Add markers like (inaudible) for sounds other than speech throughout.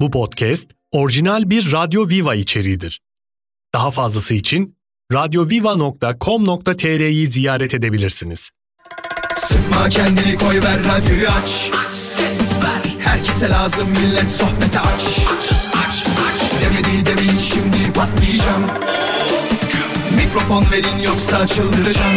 Bu podcast orijinal bir Radyo Viva içeriğidir. Daha fazlası için radyoviva.com.tr'yi ziyaret edebilirsiniz. Sıkma kendini koy ver radyoyu aç. Herkese lazım millet sohbete aç. Demedi demin şimdi patlayacağım. Mikrofon verin yoksa çıldıracağım.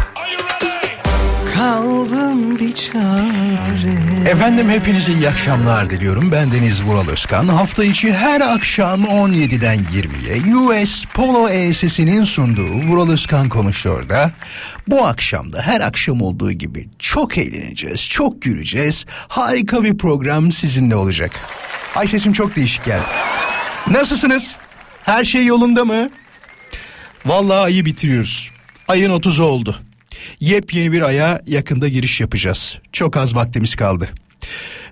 Kaldım bir. Efendim hepinize iyi akşamlar diliyorum. Ben Deniz Vural Özkan. Hafta içi her akşam 17'den 20'ye US Polo ESS'inin sunduğu Vural Özkan konuşuyor da bu akşam da her akşam olduğu gibi çok eğleneceğiz, çok güleceğiz. Harika bir program sizinle olacak. Ay sesim çok değişik geldi. Nasılsınız? Her şey yolunda mı? Vallahi ayı bitiriyoruz. Ayın 30'u oldu. Yepyeni bir aya yakında giriş yapacağız. Çok az vaktimiz kaldı.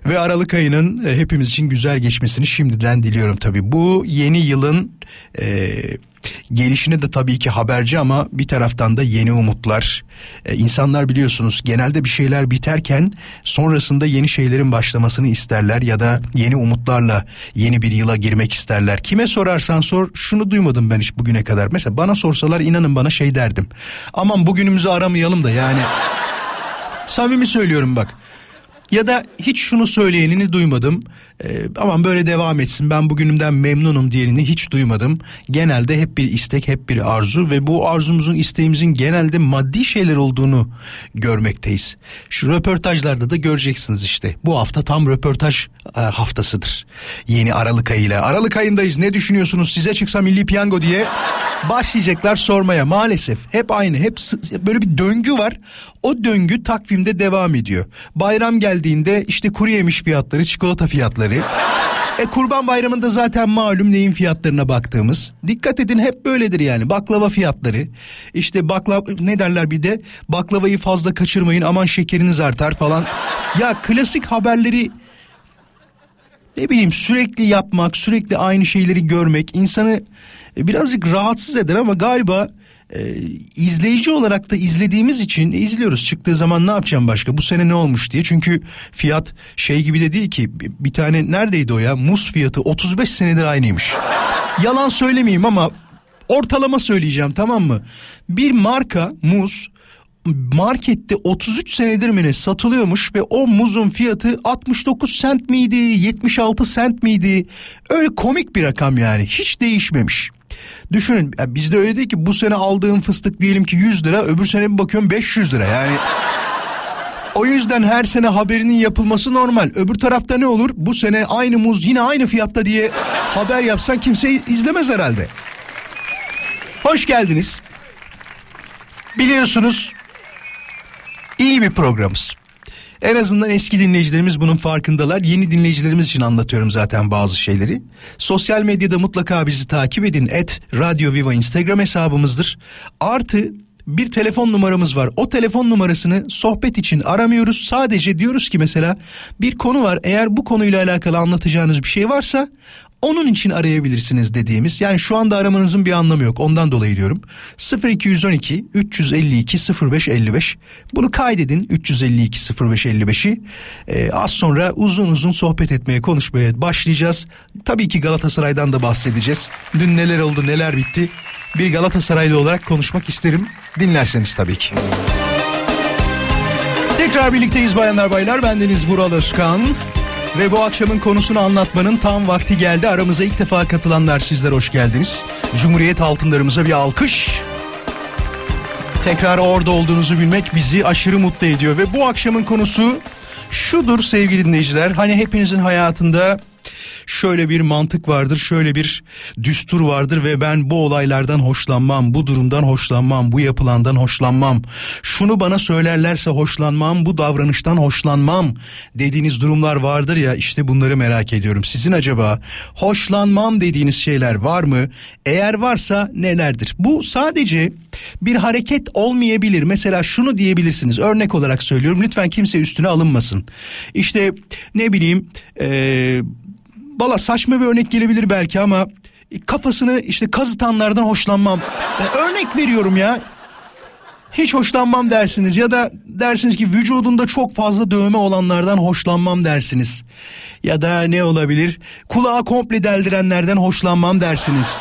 Ve Aralık ayının e, hepimiz için güzel geçmesini şimdiden diliyorum tabii. Bu yeni yılın e, gelişine de tabii ki haberci ama bir taraftan da yeni umutlar. E, insanlar biliyorsunuz genelde bir şeyler biterken sonrasında yeni şeylerin başlamasını isterler ya da yeni umutlarla yeni bir yıla girmek isterler. Kime sorarsan sor şunu duymadım ben hiç bugüne kadar. Mesela bana sorsalar inanın bana şey derdim. Aman bugünümüzü aramayalım da yani. Samimi söylüyorum bak. Ya da hiç şunu söyleyenini duymadım. Ee, aman böyle devam etsin ben bugünümden memnunum diyenini hiç duymadım. Genelde hep bir istek hep bir arzu ve bu arzumuzun isteğimizin genelde maddi şeyler olduğunu görmekteyiz. Şu röportajlarda da göreceksiniz işte. Bu hafta tam röportaj e, haftasıdır. Yeni Aralık ayıyla. Aralık ayındayız ne düşünüyorsunuz size çıksa milli piyango diye başlayacaklar sormaya maalesef. Hep aynı hep böyle bir döngü var. O döngü takvimde devam ediyor. Bayram geldiğinde işte kuru yemiş fiyatları, çikolata fiyatları. E kurban bayramında zaten malum neyin fiyatlarına baktığımız. Dikkat edin hep böyledir yani. Baklava fiyatları. İşte baklava ne derler bir de baklavayı fazla kaçırmayın aman şekeriniz artar falan. Ya klasik haberleri ne bileyim sürekli yapmak, sürekli aynı şeyleri görmek insanı birazcık rahatsız eder ama galiba e, izleyici olarak da izlediğimiz için e, izliyoruz. Çıktığı zaman ne yapacağım başka? Bu sene ne olmuş diye. Çünkü fiyat şey gibi de değil ki. Bir- tane neredeydi o ya? Muz fiyatı 35 senedir aynıymış. Yalan söylemeyeyim ama ortalama söyleyeceğim tamam mı? Bir marka muz markette 33 senedir mi ne satılıyormuş ve o muzun fiyatı 69 sent miydi 76 sent miydi öyle komik bir rakam yani hiç değişmemiş. Düşünün bizde öyle değil ki bu sene aldığım fıstık diyelim ki 100 lira öbür sene bir bakıyorum 500 lira yani. O yüzden her sene haberinin yapılması normal. Öbür tarafta ne olur? Bu sene aynı muz yine aynı fiyatta diye haber yapsan kimse izlemez herhalde. Hoş geldiniz. Biliyorsunuz iyi bir programız. En azından eski dinleyicilerimiz bunun farkındalar. Yeni dinleyicilerimiz için anlatıyorum zaten bazı şeyleri. Sosyal medyada mutlaka bizi takip edin. Et Radyo Viva Instagram hesabımızdır. Artı bir telefon numaramız var. O telefon numarasını sohbet için aramıyoruz. Sadece diyoruz ki mesela bir konu var. Eğer bu konuyla alakalı anlatacağınız bir şey varsa onun için arayabilirsiniz dediğimiz yani şu anda aramanızın bir anlamı yok ondan dolayı diyorum 0212 352 0555 bunu kaydedin 352 0555'i Ee, az sonra uzun uzun sohbet etmeye konuşmaya başlayacağız tabii ki Galatasaray'dan da bahsedeceğiz dün neler oldu neler bitti bir Galatasaraylı olarak konuşmak isterim dinlerseniz tabii ki. Tekrar birlikteyiz bayanlar baylar. Bendeniz Vural Özkan. Ve bu akşamın konusunu anlatmanın tam vakti geldi. Aramıza ilk defa katılanlar sizler hoş geldiniz. Cumhuriyet altınlarımıza bir alkış. Tekrar orada olduğunuzu bilmek bizi aşırı mutlu ediyor. Ve bu akşamın konusu şudur sevgili dinleyiciler. Hani hepinizin hayatında şöyle bir mantık vardır, şöyle bir düstur vardır ve ben bu olaylardan hoşlanmam, bu durumdan hoşlanmam, bu yapılandan hoşlanmam. Şunu bana söylerlerse hoşlanmam, bu davranıştan hoşlanmam dediğiniz durumlar vardır ya işte bunları merak ediyorum. Sizin acaba hoşlanmam dediğiniz şeyler var mı? Eğer varsa nelerdir? Bu sadece bir hareket olmayabilir. Mesela şunu diyebilirsiniz. Örnek olarak söylüyorum. Lütfen kimse üstüne alınmasın. İşte ne bileyim ee, valla saçma bir örnek gelebilir belki ama kafasını işte kazıtanlardan hoşlanmam. Ya örnek veriyorum ya. Hiç hoşlanmam dersiniz ya da dersiniz ki vücudunda çok fazla dövme olanlardan hoşlanmam dersiniz. Ya da ne olabilir? Kulağı komple deldirenlerden hoşlanmam dersiniz.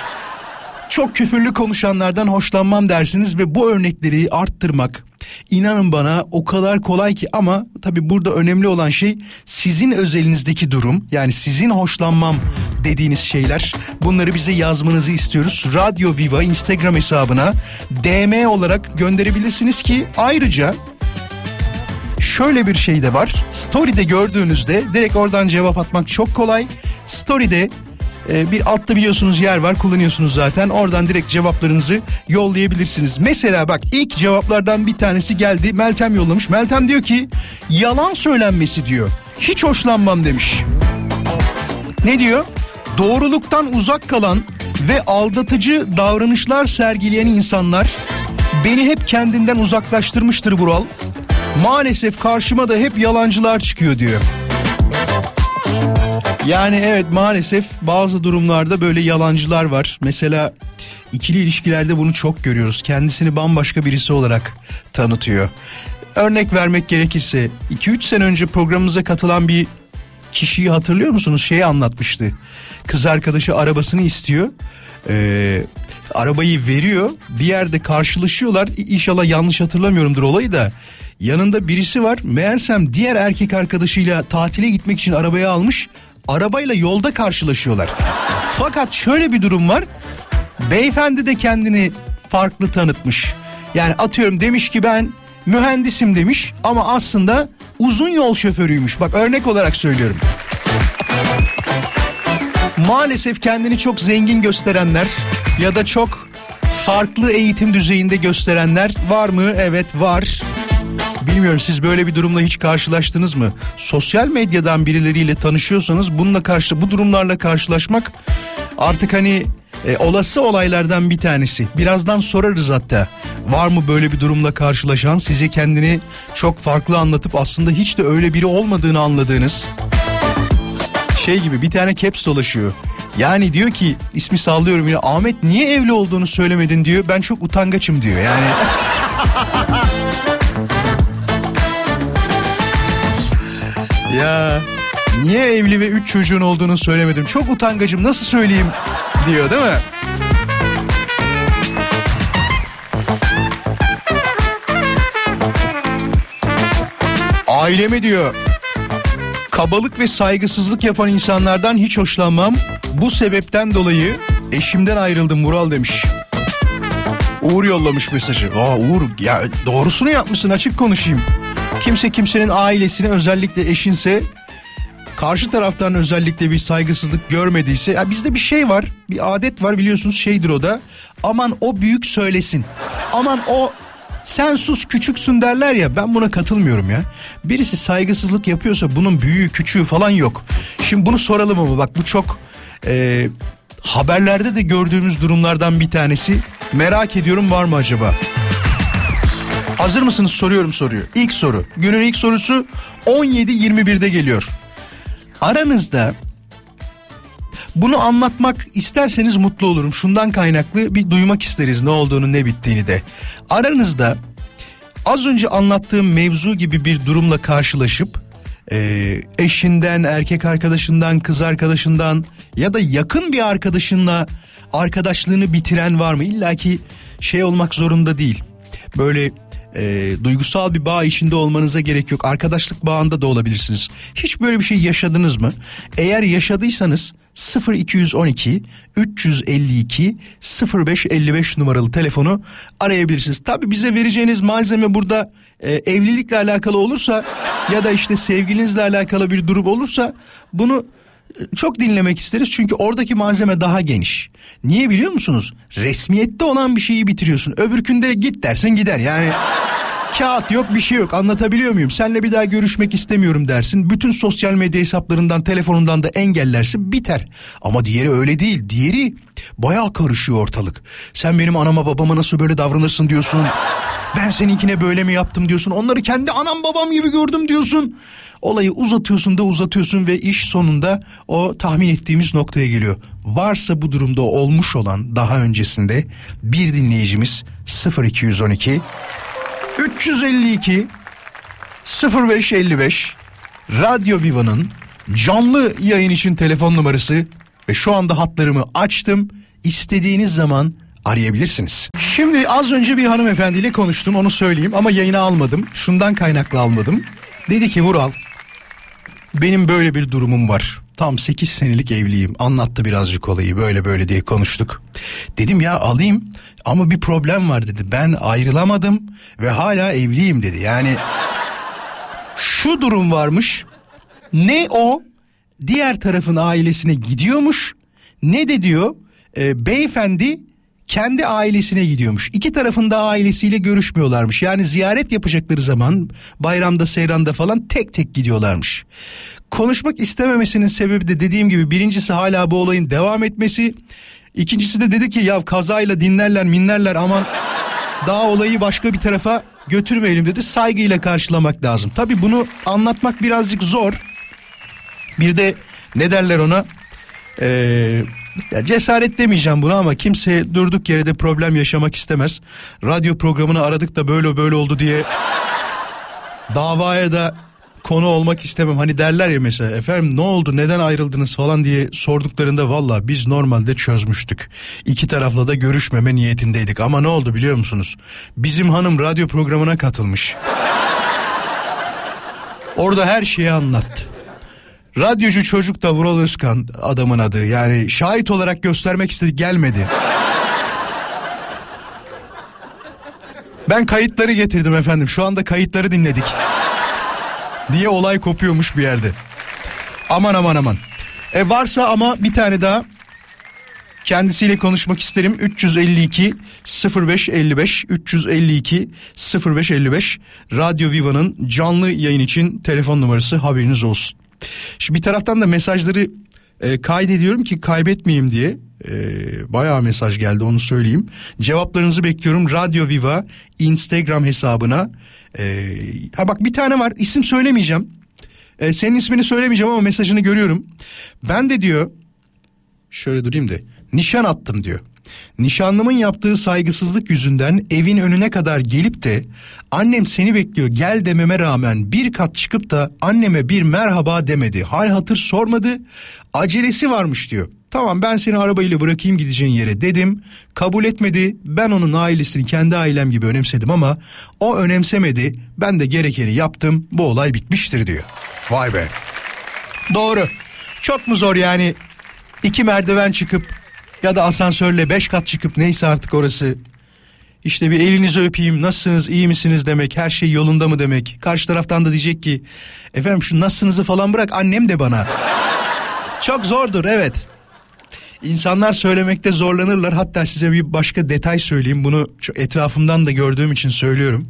Çok küfürlü konuşanlardan hoşlanmam dersiniz ve bu örnekleri arttırmak inanın bana o kadar kolay ki ama tabi burada önemli olan şey sizin özelinizdeki durum yani sizin hoşlanmam dediğiniz şeyler bunları bize yazmanızı istiyoruz. Radyo Viva Instagram hesabına DM olarak gönderebilirsiniz ki ayrıca şöyle bir şey de var. Story'de gördüğünüzde direkt oradan cevap atmak çok kolay. Story'de e, bir altta biliyorsunuz yer var kullanıyorsunuz zaten. Oradan direkt cevaplarınızı yollayabilirsiniz. Mesela bak ilk cevaplardan bir tanesi geldi. Meltem yollamış. Meltem diyor ki yalan söylenmesi diyor. Hiç hoşlanmam demiş. Ne diyor? Doğruluktan uzak kalan ve aldatıcı davranışlar sergileyen insanlar beni hep kendinden uzaklaştırmıştır Bural. Maalesef karşıma da hep yalancılar çıkıyor diyor. Yani evet maalesef bazı durumlarda böyle yalancılar var. Mesela ikili ilişkilerde bunu çok görüyoruz. Kendisini bambaşka birisi olarak tanıtıyor. Örnek vermek gerekirse 2-3 sene önce programımıza katılan bir kişiyi hatırlıyor musunuz? Şeyi anlatmıştı. Kız arkadaşı arabasını istiyor. Ee, arabayı veriyor. Bir yerde karşılaşıyorlar. İnşallah yanlış hatırlamıyorumdur olayı da. Yanında birisi var. Meğersem diğer erkek arkadaşıyla tatile gitmek için arabayı almış. Arabayla yolda karşılaşıyorlar. Fakat şöyle bir durum var. Beyefendi de kendini farklı tanıtmış. Yani atıyorum demiş ki ben mühendisim demiş ama aslında uzun yol şoförüymüş. Bak örnek olarak söylüyorum. Maalesef kendini çok zengin gösterenler ya da çok farklı eğitim düzeyinde gösterenler var mı? Evet var. Bilmiyorum siz böyle bir durumla hiç karşılaştınız mı? Sosyal medyadan birileriyle tanışıyorsanız bununla karşı bu durumlarla karşılaşmak artık hani e, olası olaylardan bir tanesi. Birazdan sorarız hatta. Var mı böyle bir durumla karşılaşan size kendini çok farklı anlatıp aslında hiç de öyle biri olmadığını anladığınız şey gibi bir tane caps dolaşıyor. Yani diyor ki ismi sallıyorum yine Ahmet niye evli olduğunu söylemedin diyor. Ben çok utangaçım diyor yani. (laughs) ya niye evli ve üç çocuğun olduğunu söylemedim. Çok utangacım nasıl söyleyeyim diyor değil mi? Aileme diyor kabalık ve saygısızlık yapan insanlardan hiç hoşlanmam. Bu sebepten dolayı eşimden ayrıldım Vural demiş. Uğur yollamış mesajı. Aa Uğur ya doğrusunu yapmışsın açık konuşayım. Kimse kimsenin ailesine özellikle eşinse karşı taraftan özellikle bir saygısızlık görmediyse ya bizde bir şey var bir adet var biliyorsunuz şeydir o da aman o büyük söylesin aman o sen sus küçüksün derler ya ben buna katılmıyorum ya. Birisi saygısızlık yapıyorsa bunun büyüğü küçüğü falan yok. Şimdi bunu soralım ama bak bu çok e, haberlerde de gördüğümüz durumlardan bir tanesi. Merak ediyorum var mı acaba? Hazır mısınız soruyorum soruyu. İlk soru. Günün ilk sorusu 17.21'de geliyor. Aranızda bunu anlatmak isterseniz mutlu olurum. Şundan kaynaklı bir duymak isteriz ne olduğunu ne bittiğini de. Aranızda az önce anlattığım mevzu gibi bir durumla karşılaşıp e, eşinden, erkek arkadaşından, kız arkadaşından ya da yakın bir arkadaşınla arkadaşlığını bitiren var mı? İlla ki şey olmak zorunda değil. Böyle e, duygusal bir bağ içinde olmanıza gerek yok. Arkadaşlık bağında da olabilirsiniz. Hiç böyle bir şey yaşadınız mı? Eğer yaşadıysanız 0212 352 0555 numaralı telefonu arayabilirsiniz. Tabi bize vereceğiniz malzeme burada e, evlilikle alakalı olursa ya da işte sevgilinizle alakalı bir durum olursa bunu çok dinlemek isteriz çünkü oradaki malzeme daha geniş. Niye biliyor musunuz? Resmiyette olan bir şeyi bitiriyorsun. Öbürkünde git dersin gider yani. (laughs) Kağıt yok bir şey yok anlatabiliyor muyum? Senle bir daha görüşmek istemiyorum dersin. Bütün sosyal medya hesaplarından telefonundan da engellersin biter. Ama diğeri öyle değil. Diğeri bayağı karışıyor ortalık. Sen benim anama babama nasıl böyle davranırsın diyorsun. Ben seninkine böyle mi yaptım diyorsun. Onları kendi anam babam gibi gördüm diyorsun. Olayı uzatıyorsun da uzatıyorsun ve iş sonunda o tahmin ettiğimiz noktaya geliyor. Varsa bu durumda olmuş olan daha öncesinde bir dinleyicimiz 0212 352 0555 Radyo Viva'nın canlı yayın için telefon numarası ve şu anda hatlarımı açtım. İstediğiniz zaman arayabilirsiniz. Şimdi az önce bir hanımefendiyle konuştum onu söyleyeyim ama yayına almadım. Şundan kaynaklı almadım. Dedi ki Vural benim böyle bir durumum var. Tam 8 senelik evliyim. Anlattı birazcık olayı böyle böyle diye konuştuk. Dedim ya alayım ama bir problem var dedi. Ben ayrılamadım ve hala evliyim dedi. Yani şu durum varmış. Ne o diğer tarafın ailesine gidiyormuş ne de diyor e, beyefendi kendi ailesine gidiyormuş. İki tarafında ailesiyle görüşmüyorlarmış. Yani ziyaret yapacakları zaman bayramda seyranda falan tek tek gidiyorlarmış. Konuşmak istememesinin sebebi de dediğim gibi birincisi hala bu olayın devam etmesi. İkincisi de dedi ki ya kazayla dinlerler minlerler aman daha olayı başka bir tarafa götürmeyelim dedi. Saygıyla karşılamak lazım. Tabi bunu anlatmak birazcık zor. Bir de ne derler ona? Ee, ya cesaret demeyeceğim buna ama kimse durduk yere de problem yaşamak istemez. Radyo programını aradık da böyle böyle oldu diye davaya da konu olmak istemem. Hani derler ya mesela efendim ne oldu neden ayrıldınız falan diye sorduklarında valla biz normalde çözmüştük. İki tarafla da görüşmeme niyetindeydik ama ne oldu biliyor musunuz? Bizim hanım radyo programına katılmış. Orada her şeyi anlattı. Radyocu çocuk da Vural Özkan adamın adı. Yani şahit olarak göstermek istedi gelmedi. Ben kayıtları getirdim efendim. Şu anda kayıtları dinledik. Diye olay kopuyormuş bir yerde. Aman aman aman. E varsa ama bir tane daha kendisiyle konuşmak isterim. 352 0555 352 0555 Radyo Viva'nın canlı yayın için telefon numarası haberiniz olsun. Şimdi bir taraftan da mesajları e, kaydediyorum ki kaybetmeyeyim diye. E, bayağı mesaj geldi onu söyleyeyim. Cevaplarınızı bekliyorum. Radyo Viva Instagram hesabına. E, ha bak bir tane var isim söylemeyeceğim. E, senin ismini söylemeyeceğim ama mesajını görüyorum. Ben de diyor şöyle durayım da nişan attım diyor. Nişanlımın yaptığı saygısızlık yüzünden evin önüne kadar gelip de annem seni bekliyor gel dememe rağmen bir kat çıkıp da anneme bir merhaba demedi. Hal hatır sormadı. Acelesi varmış diyor. Tamam ben seni arabayla bırakayım gideceğin yere dedim. Kabul etmedi. Ben onun ailesini kendi ailem gibi önemsedim ama o önemsemedi. Ben de gerekeni yaptım. Bu olay bitmiştir diyor. Vay be. Doğru. Çok mu zor yani iki merdiven çıkıp ya da asansörle beş kat çıkıp neyse artık orası. İşte bir elinizi öpeyim nasılsınız iyi misiniz demek her şey yolunda mı demek. Karşı taraftan da diyecek ki efendim şu nasılsınızı falan bırak annem de bana. (laughs) Çok zordur evet. İnsanlar söylemekte zorlanırlar. Hatta size bir başka detay söyleyeyim. Bunu etrafımdan da gördüğüm için söylüyorum.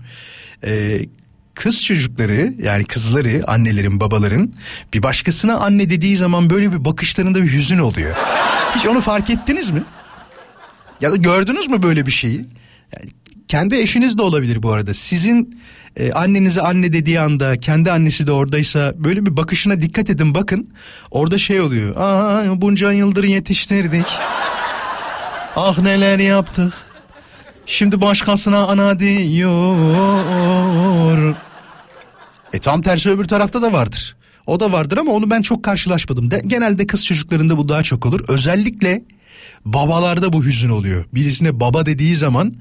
Ee, kız çocukları yani kızları annelerin babaların bir başkasına anne dediği zaman böyle bir bakışlarında bir hüzün oluyor. Hiç onu fark ettiniz mi? Ya da gördünüz mü böyle bir şeyi? Yani kendi eşiniz de olabilir bu arada. Sizin e, annenize anne dediği anda kendi annesi de oradaysa böyle bir bakışına dikkat edin bakın. Orada şey oluyor. Aa bunca yıldır yetiştirdik. ah neler yaptık. Şimdi başkasına ana diyor. E tam tersi öbür tarafta da vardır. O da vardır ama onu ben çok karşılaşmadım. De, genelde kız çocuklarında bu daha çok olur. Özellikle babalarda bu hüzün oluyor. Birisine baba dediği zaman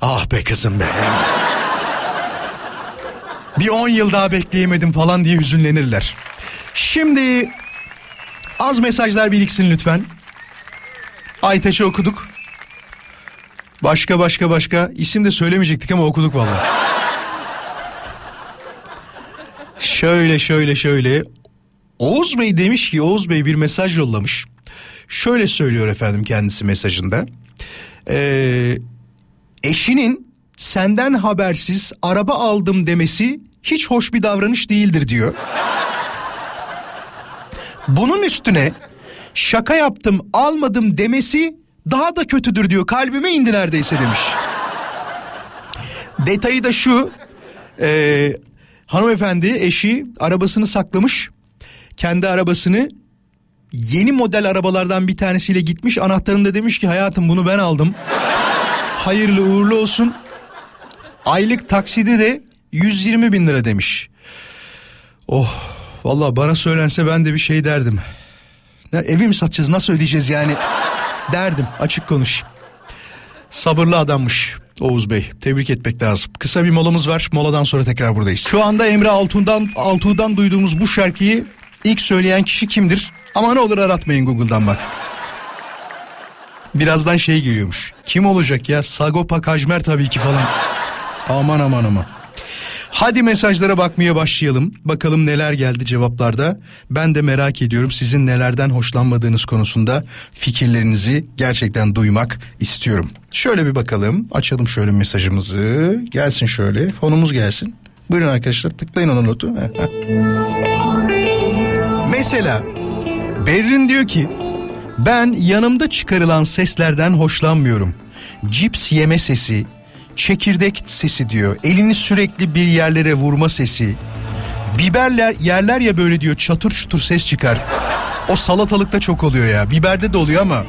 ah be kızım be. (laughs) bir on yıl daha bekleyemedim falan diye hüzünlenirler. Şimdi az mesajlar biriksin lütfen. Aytaç'ı okuduk. Başka başka başka isim de söylemeyecektik ama okuduk vallahi. Şöyle şöyle şöyle Oğuz Bey demiş ki Oğuz Bey bir mesaj yollamış. Şöyle söylüyor efendim kendisi mesajında. Ee, eşinin senden habersiz araba aldım demesi hiç hoş bir davranış değildir diyor. Bunun üstüne şaka yaptım almadım demesi daha da kötüdür diyor. Kalbime indi neredeyse demiş. Detayı da şu. E, hanımefendi eşi arabasını saklamış. Kendi arabasını yeni model arabalardan bir tanesiyle gitmiş. Anahtarını da demiş ki hayatım bunu ben aldım. Hayırlı uğurlu olsun. Aylık taksidi de 120 bin lira demiş. Oh valla bana söylense ben de bir şey derdim. Ya, evi mi satacağız nasıl ödeyeceğiz yani derdim açık konuş. Sabırlı adammış Oğuz Bey. Tebrik etmek lazım. Kısa bir molamız var. Moladan sonra tekrar buradayız. Şu anda Emre Altuğ'dan, Altuğ'dan duyduğumuz bu şarkıyı ilk söyleyen kişi kimdir? Ama ne olur aratmayın Google'dan bak. Birazdan şey geliyormuş. Kim olacak ya? Sagopa Kajmer tabii ki falan. Aman aman aman. Hadi mesajlara bakmaya başlayalım. Bakalım neler geldi cevaplarda. Ben de merak ediyorum sizin nelerden hoşlanmadığınız konusunda fikirlerinizi gerçekten duymak istiyorum. Şöyle bir bakalım. Açalım şöyle mesajımızı. Gelsin şöyle. Fonumuz gelsin. Buyurun arkadaşlar tıklayın ona notu. Mesela Berrin diyor ki ben yanımda çıkarılan seslerden hoşlanmıyorum. Cips yeme sesi, çekirdek sesi diyor. Elini sürekli bir yerlere vurma sesi. Biberler yerler ya böyle diyor çatır çutur ses çıkar. O salatalıkta çok oluyor ya. Biberde de oluyor ama.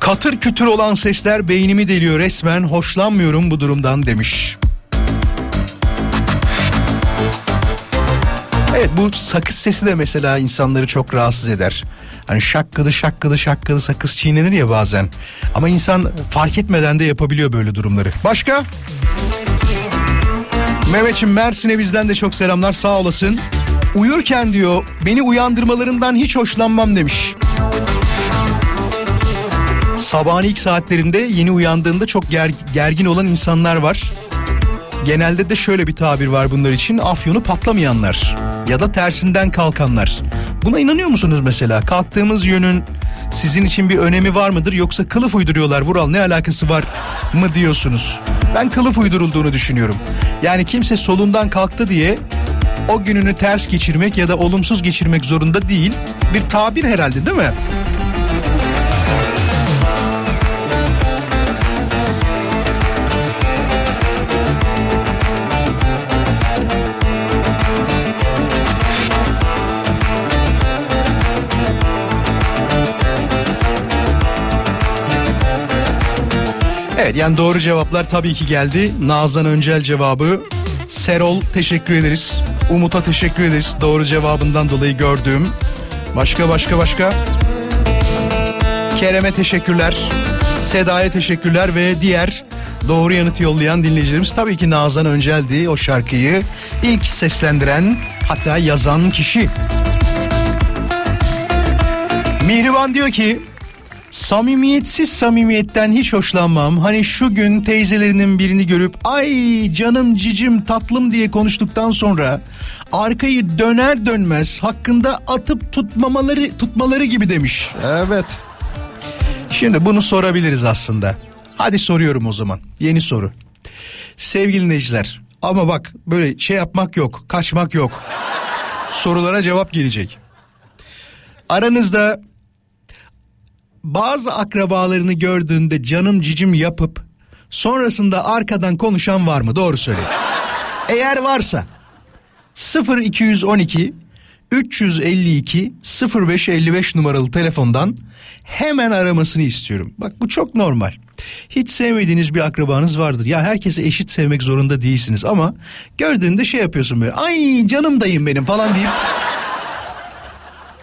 Katır kütür olan sesler beynimi deliyor resmen. Hoşlanmıyorum bu durumdan demiş. Evet bu sakız sesi de mesela insanları çok rahatsız eder. Hani şakkıdı şakkıdı şakkıdı sakız çiğnenir ya bazen. Ama insan fark etmeden de yapabiliyor böyle durumları. Başka? Mehmetçim Mersin'e bizden de çok selamlar sağ olasın. Uyurken diyor beni uyandırmalarından hiç hoşlanmam demiş. Sabahın ilk saatlerinde yeni uyandığında çok ger- gergin olan insanlar var. Genelde de şöyle bir tabir var bunlar için afyonu patlamayanlar ya da tersinden kalkanlar. Buna inanıyor musunuz mesela? Kalktığımız yönün sizin için bir önemi var mıdır yoksa kılıf uyduruyorlar Vural ne alakası var mı diyorsunuz? Ben kılıf uydurulduğunu düşünüyorum. Yani kimse solundan kalktı diye o gününü ters geçirmek ya da olumsuz geçirmek zorunda değil. Bir tabir herhalde değil mi? Yani doğru cevaplar tabii ki geldi. Nazan Öncel cevabı. Serol teşekkür ederiz. Umut'a teşekkür ederiz. Doğru cevabından dolayı gördüğüm. Başka başka başka. Kerem'e teşekkürler. Seda'ya teşekkürler ve diğer doğru yanıt yollayan dinleyicilerimiz tabii ki Nazan Öncel'di o şarkıyı ilk seslendiren hatta yazan kişi. Mihriban diyor ki Samimiyetsiz samimiyetten hiç hoşlanmam. Hani şu gün teyzelerinin birini görüp ay canım cicim tatlım diye konuştuktan sonra arkayı döner dönmez hakkında atıp tutmamaları tutmaları gibi demiş. Evet. Şimdi bunu sorabiliriz aslında. Hadi soruyorum o zaman. Yeni soru. Sevgili dinleyiciler ama bak böyle şey yapmak yok, kaçmak yok. Sorulara cevap gelecek. Aranızda bazı akrabalarını gördüğünde canım cicim yapıp sonrasında arkadan konuşan var mı? Doğru söyle. Eğer varsa 0212 352 0555 numaralı telefondan hemen aramasını istiyorum. Bak bu çok normal. Hiç sevmediğiniz bir akrabanız vardır. Ya herkese eşit sevmek zorunda değilsiniz ama gördüğünde şey yapıyorsun böyle. Ay canım dayım benim falan deyip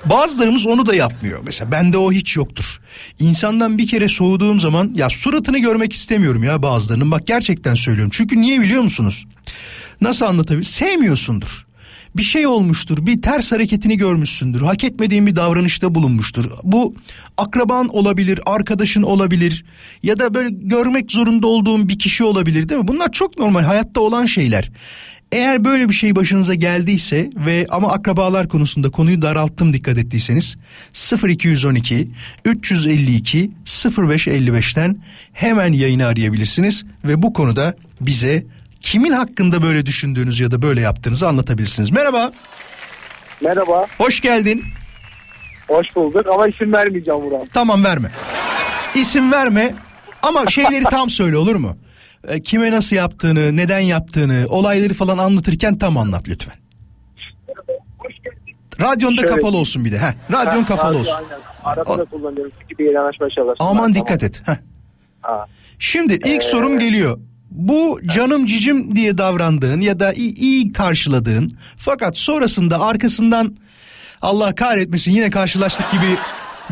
Bazılarımız onu da yapmıyor. Mesela bende o hiç yoktur. İnsandan bir kere soğuduğum zaman ya suratını görmek istemiyorum ya bazılarının. Bak gerçekten söylüyorum. Çünkü niye biliyor musunuz? Nasıl anlatabilir? Sevmiyorsundur. Bir şey olmuştur, bir ters hareketini görmüşsündür, hak etmediğin bir davranışta bulunmuştur. Bu akraban olabilir, arkadaşın olabilir ya da böyle görmek zorunda olduğun bir kişi olabilir değil mi? Bunlar çok normal hayatta olan şeyler. Eğer böyle bir şey başınıza geldiyse ve ama akrabalar konusunda konuyu daralttım dikkat ettiyseniz 0212 352 0555'ten hemen yayını arayabilirsiniz ve bu konuda bize kimin hakkında böyle düşündüğünüz ya da böyle yaptığınızı anlatabilirsiniz. Merhaba, Merhaba, hoş geldin. hoş bulduk ama isim vermeyeceğim Vural. Tamam verme. İsim verme ama şeyleri tam söyle olur mu? E, Kime nasıl yaptığını, neden yaptığını, olayları falan anlatırken tam anlat lütfen. Radyon da Şöyle- kapalı olsun bir de. Heh, radyon Ha, kapalı radyo olsun. Aynen. Arada da kullanıyorum. Çünkü bir açmaya çalışıyorum. Aman dikkat et. Heh. Ha. Şimdi ilk sorum geliyor. Bu canım cicim diye davrandığın ya da iyi, iyi karşıladığın fakat sonrasında arkasından Allah kahretmesin yine karşılaştık gibi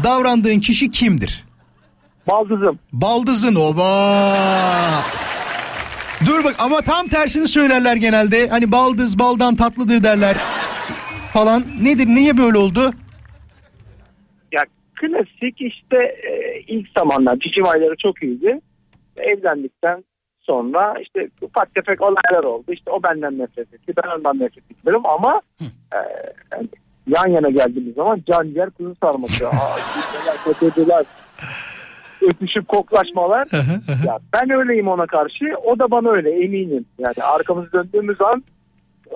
davrandığın kişi kimdir? Baldızım. Baldızın oba. Dur bak ama tam tersini söylerler genelde. Hani baldız baldan tatlıdır derler falan. Nedir niye böyle oldu? Ya klasik işte e, ilk zamanlar cicim ayları çok iyiydi. Evlendikten sonra işte ufak tefek olaylar oldu. İşte o benden nefret etti. Ben ondan nefret etmiyorum ama e, yani yan yana geldiğimiz zaman can yer kuzu sarması. (laughs) Aa, kötüdüler. Öpüşüp koklaşmalar. ya ben öyleyim ona karşı. O da bana öyle eminim. Yani arkamızı döndüğümüz an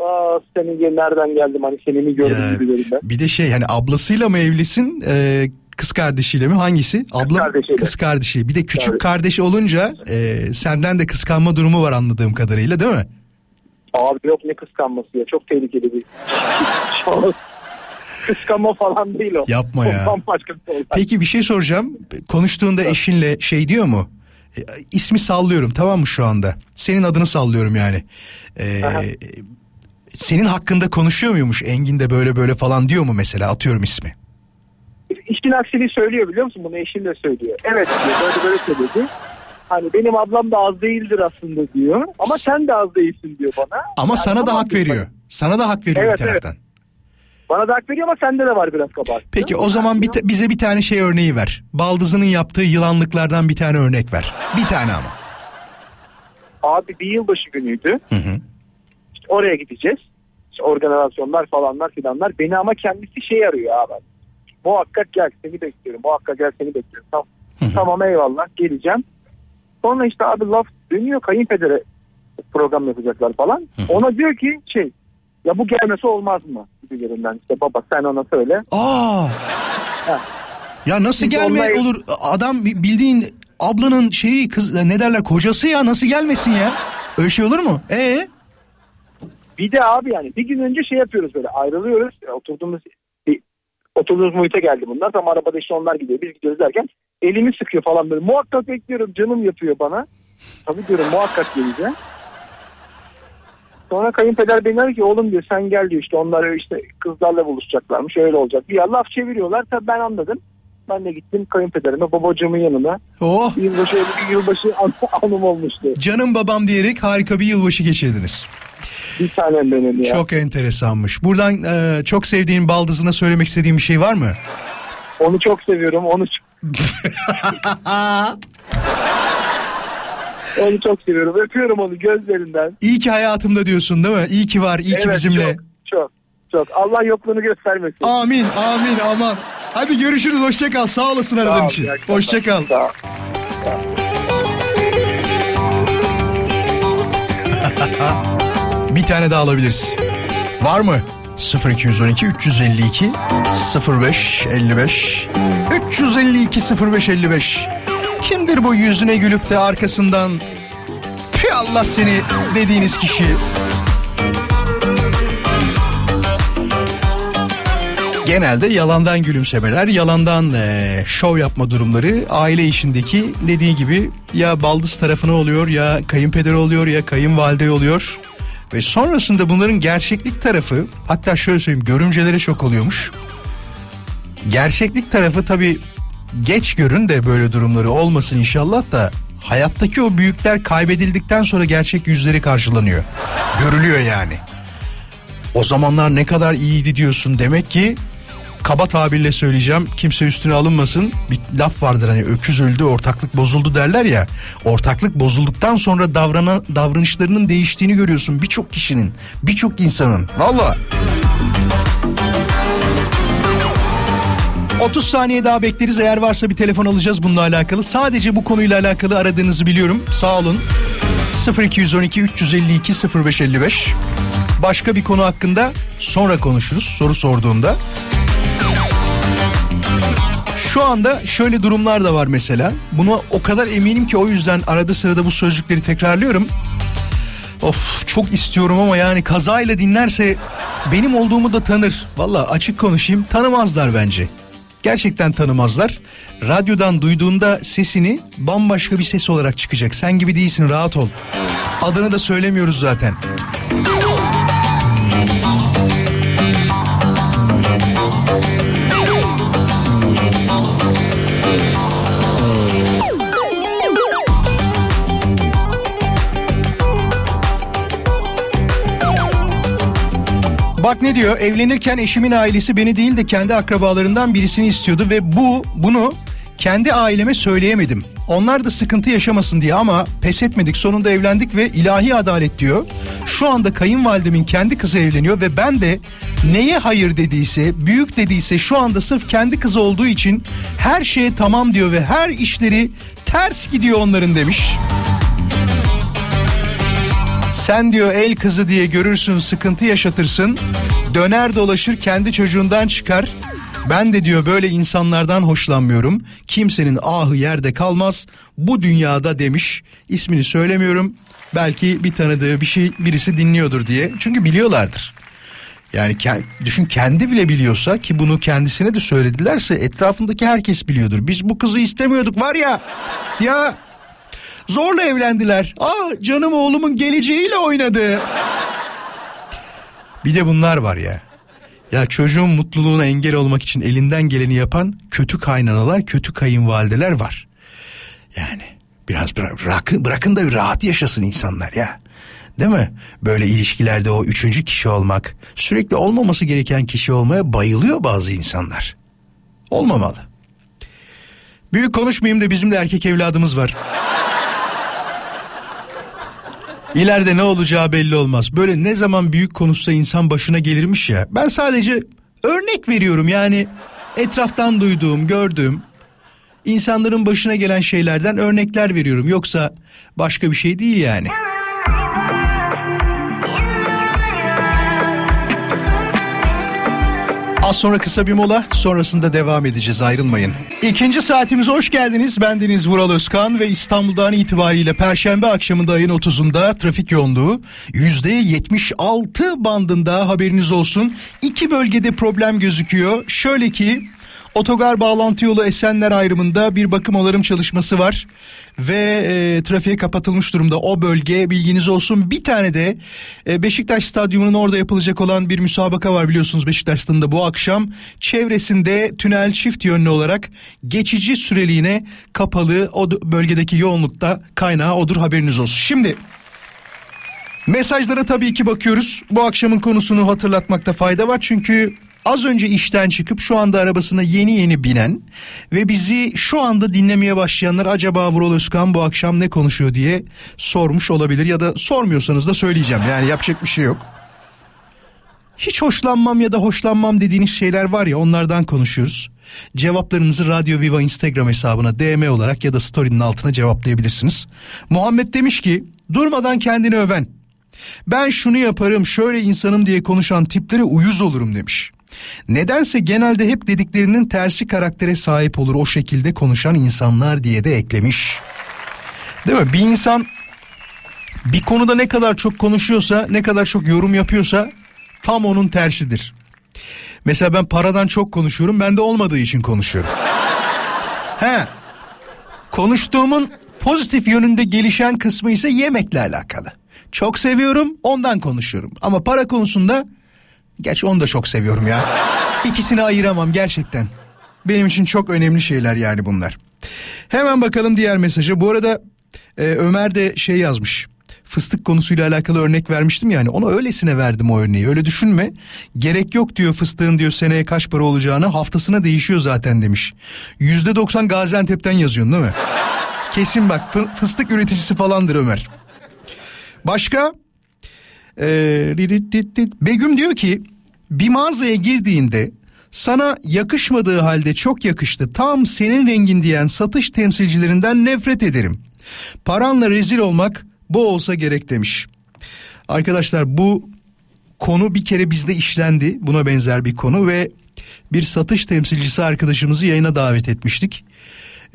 Aa, senin nereden geldim hani seni mi gördüm Ya, gibi ben. bir de şey hani ablasıyla mı evlisin e, kız kardeşiyle mi hangisi? Abla kardeşiyle. kız kardeşi. Bir de küçük Evet. kardeşi olunca e, senden de kıskanma durumu var anladığım kadarıyla değil mi? Abi yok ne kıskanması ya çok tehlikeli bir (laughs) Kıskanma falan değil o. Yapma ya. Bambaşka bir olay. Peki bir şey soracağım. Konuştuğunda eşinle şey diyor mu? E, ismi sallıyorum tamam mı şu anda? Senin adını sallıyorum yani. E, Aha. senin hakkında konuşuyor muymuş Engin de böyle böyle falan diyor mu mesela atıyorum ismi? İşin aksini söylüyor biliyor musun? Bunu eşin de söylüyor. Evet diyor böyle böyle söyledi. Hani benim ablam da az değildir aslında diyor. Ama sen de az değilsin diyor bana. Ama Yani sana da hak veriyor. Sana da hak veriyor Evet, bir taraftan. Bana da hak veriyor ama sende de var biraz kabahat. Peki o zaman bir bize bir tane şey örneği ver. Baldızının yaptığı yılanlıklardan bir tane örnek ver. Bir tane ama. Abi bir yılbaşı günüydü. Hı hı. İşte oraya gideceğiz. İşte organizasyonlar falanlar filanlar. Beni ama kendisi şey arıyor abi. Muhakkak gel seni bekliyorum. Muhakkak gel seni bekliyorum. Tamam, tamam eyvallah geleceğim. Sonra işte abi laf dönüyor kayınpedere program yapacaklar falan. Ona diyor ki şey ya bu gelmesi olmaz mı? Gibilerinden işte baba sen ona söyle. Aa. Ya nasıl Biz gelme onunla- olur? Adam bi- bildiğin ablanın şeyi kız ne derler kocası ya nasıl gelmesin ya? Öyle şey olur mu? Ee? Bir de abi yani bir gün önce şey yapıyoruz böyle ayrılıyoruz. Oturduğumuz oturduğumuz muhite geldi bunlar. Tam arabada işte onlar gidiyor. Biz gidiyoruz derken elimi sıkıyor falan böyle. Muhakkak bekliyorum canım yapıyor bana. Tabii diyorum muhakkak geleceğim. Sonra kayınpeder beni arıyor ki oğlum diyor sen gel diyor işte onlar işte kızlarla buluşacaklarmış öyle olacak. Bir laf çeviriyorlar tabii ben anladım. Ben de gittim kayınpederime babacığımın yanına. Oh Yılbaşı bir yılbaşı an- anım olmuştu. canım babam diyerek harika bir yılbaşı geçirdiniz. Bir tanem benim ya. Çok enteresanmış. Buradan e, çok sevdiğin baldızına söylemek istediğin bir şey var mı? Onu çok seviyorum. Onu çok... (laughs) onu çok seviyorum. Öpüyorum onu gözlerinden. İyi ki hayatımda diyorsun değil mi? İyi ki var, iyi ki Evet, bizimle. Çok, çok, çok. Allah yokluğunu göstermesin. Amin, amin, aman. Hadi görüşürüz, hoşça kal. Sağ olasın Sağ aradığın ol, için. iyi akşamlar. Hoşça kal. Sağ ol. Bir tane daha alabiliriz. Var mı? 0212 352 05 55 352 05 55 Kimdir bu yüzüne gülüp de arkasından Pü Allah seni dediğiniz kişi? Genelde yalandan gülümsemeler, yalandan eee, şov yapma durumları aile işindeki dediği gibi ya baldız tarafına oluyor ya kayınpeder oluyor ya kayınvalide oluyor. Ve sonrasında bunların gerçeklik tarafı hatta şöyle söyleyeyim görümcelere çok oluyormuş. Gerçeklik tarafı tabii geç görün de böyle durumları olmasın inşallah da hayattaki o büyükler kaybedildikten sonra gerçek yüzleri karşılanıyor. Görülüyor yani. O zamanlar ne kadar iyiydi diyorsun demek ki kaba tabirle söyleyeceğim. Kimse üstüne alınmasın. Bir laf vardır hani öküz öldü ortaklık bozuldu derler ya. Ortaklık bozulduktan sonra davrana, davranışlarının değiştiğini görüyorsun birçok kişinin, birçok insanın. Valla. 30 saniye daha bekleriz. Eğer varsa bir telefon alacağız bununla alakalı. Sadece bu konuyla alakalı aradığınızı biliyorum. Sağ olun. 0212 352 0555. Başka bir konu hakkında sonra konuşuruz soru sorduğumda. Şu anda şöyle durumlar da var mesela. Buna o kadar eminim ki o yüzden arada sırada bu sözcükleri tekrarlıyorum. Of çok istiyorum ama yani kazayla dinlerse benim olduğumu da tanır. Valla açık konuşayım tanımazlar bence. Gerçekten tanımazlar. Radyodan duyduğunda sesini bambaşka bir ses olarak çıkacak. Sen gibi değilsin rahat ol. Adını da söylemiyoruz zaten. Bak ne diyor? Evlenirken eşimin ailesi beni değil de kendi akrabalarından birisini istiyordu ve bu bunu kendi aileme söyleyemedim. Onlar da sıkıntı yaşamasın diye ama pes etmedik. Sonunda evlendik ve ilahi adalet diyor. Şu anda kayınvalidemin kendi kızı evleniyor ve ben de neye hayır dediyse, büyük dediyse şu anda sırf kendi kızı olduğu için her şeye tamam diyor ve her işleri ters gidiyor onların demiş. Sen diyor el kızı diye görürsün sıkıntı yaşatırsın. Döner dolaşır kendi çocuğundan çıkar. Ben de diyor böyle insanlardan hoşlanmıyorum. Kimsenin ahı yerde kalmaz bu dünyada demiş. İsmini söylemiyorum. Belki bir tanıdığı bir şey birisi dinliyordur diye. Çünkü biliyorlardır. Yani düşün kendi bile biliyorsa ki bunu kendisine de söyledilerse etrafındaki herkes biliyordur. Biz bu kızı istemiyorduk var ya. Ya Zorla evlendiler. Aa canım oğlumun geleceğiyle oynadı. Bir de bunlar var ya. Ya çocuğun mutluluğuna engel olmak için elinden geleni yapan kötü kaynanalar, kötü kayınvalideler var. Yani biraz bırakın, bırakın da bir rahat yaşasın insanlar ya. Değil mi? Böyle ilişkilerde o üçüncü kişi olmak, sürekli olmaması gereken kişi olmaya bayılıyor bazı insanlar. Olmamalı. Büyük konuşmayayım da bizim de erkek evladımız var. İleride ne olacağı belli olmaz. Böyle ne zaman büyük konuşsa insan başına gelirmiş ya. Ben sadece örnek veriyorum yani etraftan duyduğum, gördüğüm insanların başına gelen şeylerden örnekler veriyorum. Yoksa başka bir şey değil yani. Az sonra kısa bir mola sonrasında devam edeceğiz ayrılmayın. İkinci saatimize hoş geldiniz. Ben Deniz Vural Özkan ve İstanbul'dan itibariyle Perşembe akşamında ayın 30'unda trafik yoğunluğu %76 bandında haberiniz olsun. İki bölgede problem gözüküyor. Şöyle ki Otogar bağlantı yolu Esenler ayrımında bir bakım onarım çalışması var ve e, trafiğe kapatılmış durumda o bölge bilginiz olsun. Bir tane de e, Beşiktaş Stadyumu'nun orada yapılacak olan bir müsabaka var biliyorsunuz Beşiktaş stadında bu akşam. Çevresinde tünel çift yönlü olarak geçici süreliğine kapalı o bölgedeki yoğunlukta kaynağı odur haberiniz olsun. Şimdi Mesajlara tabii ki bakıyoruz. Bu akşamın konusunu hatırlatmakta fayda var. Çünkü az önce işten çıkıp şu anda arabasına yeni yeni binen ve bizi şu anda dinlemeye başlayanlar acaba Vural Özkan bu akşam ne konuşuyor diye sormuş olabilir ya da sormuyorsanız da söyleyeceğim. Yani yapacak bir şey yok. Hiç hoşlanmam ya da hoşlanmam dediğiniz şeyler var ya onlardan konuşuyoruz. Cevaplarınızı Radyo Viva Instagram hesabına DM olarak ya da story'nin altına cevaplayabilirsiniz. Muhammed demiş ki durmadan kendini öven. Ben şunu yaparım şöyle insanım diye konuşan tiplere uyuz olurum demiş. Nedense genelde hep dediklerinin tersi karaktere sahip olur o şekilde konuşan insanlar diye de eklemiş. Değil mi? Bir insan bir konuda ne kadar çok konuşuyorsa, ne kadar çok yorum yapıyorsa tam onun tersidir. Mesela ben paradan çok konuşuyorum, ben de olmadığı için konuşuyorum. (laughs) He. Konuştuğumun pozitif yönünde gelişen kısmı ise yemekle alakalı. Çok seviyorum, ondan konuşuyorum. Ama para konusunda Gerçi onu da çok seviyorum ya. İkisini ayıramam gerçekten. Benim için çok önemli şeyler yani bunlar. Hemen bakalım diğer mesajı. Bu arada e, Ömer de şey yazmış. fıstık konusuyla alakalı örnek vermiştim yani ona öylesine verdim o örneği. Öyle düşünme. Gerek yok diyor fıstığın diyor seneye kaç para olacağını haftasına değişiyor zaten demiş. Yüzde doksan Gaziantep'ten yazıyorsun değil mi? Kesin bak fı- fıstık üreticisi falandır Ömer. Başka? Ee. Begüm diyor ki bir mağazaya girdiğinde sana yakışmadığı halde çok yakıştı tam senin rengin diyen satış temsilcilerinden nefret ederim. Paranla rezil olmak bu olsa gerek demiş. Arkadaşlar bu konu bir kere bizde işlendi buna benzer bir konu ve bir satış temsilcisi arkadaşımızı yayına davet etmiştik.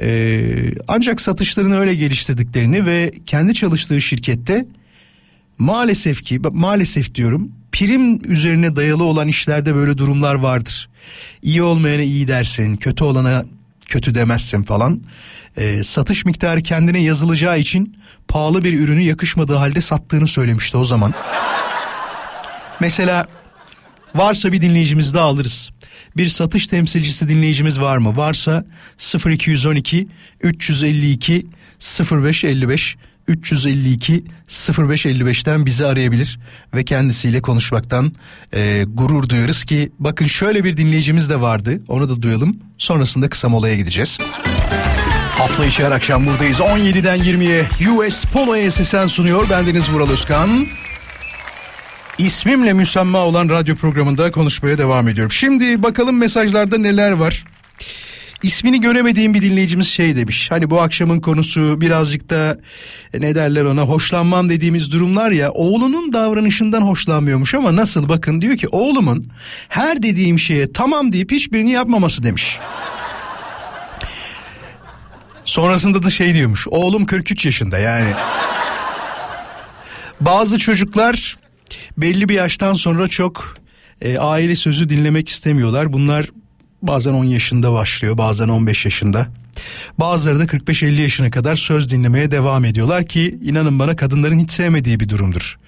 Ee, ancak satışlarını öyle geliştirdiklerini ve kendi çalıştığı şirkette maalesef ki maalesef diyorum prim üzerine dayalı olan işlerde böyle durumlar vardır. İyi olmayana iyi dersin, kötü olana kötü demezsin falan. Ee, satış miktarı kendine yazılacağı için pahalı bir ürünü yakışmadığı halde sattığını söylemişti o zaman. Mesela varsa bir dinleyicimiz daha alırız. Bir satış temsilcisi dinleyicimiz var mı? Varsa 0212 352 0555 352 0555'ten bizi arayabilir ve kendisiyle konuşmaktan e, gurur duyarız ki bakın şöyle bir dinleyicimiz de vardı onu da duyalım sonrasında kısa molaya gideceğiz. Hafta içi her akşam buradayız 17'den 20'ye US Polo'ya sesen sunuyor bendeniz Vural Özkan. İsmimle müsemma olan radyo programında konuşmaya devam ediyorum. Şimdi bakalım mesajlarda neler var. İsmini göremediğim bir dinleyicimiz şey demiş. Hani bu akşamın konusu birazcık da e, ne derler ona hoşlanmam dediğimiz durumlar ya. Oğlunun davranışından hoşlanmıyormuş ama nasıl bakın diyor ki oğlumun her dediğim şeye tamam deyip hiçbirini yapmaması demiş. Sonrasında da şey diyormuş. Oğlum 43 yaşında yani. Bazı çocuklar belli bir yaştan sonra çok e, aile sözü dinlemek istemiyorlar. Bunlar bazen 10 yaşında başlıyor, bazen 15 yaşında. Bazıları da 45-50 yaşına kadar söz dinlemeye devam ediyorlar ki inanın bana kadınların hiç sevmediği bir durumdur.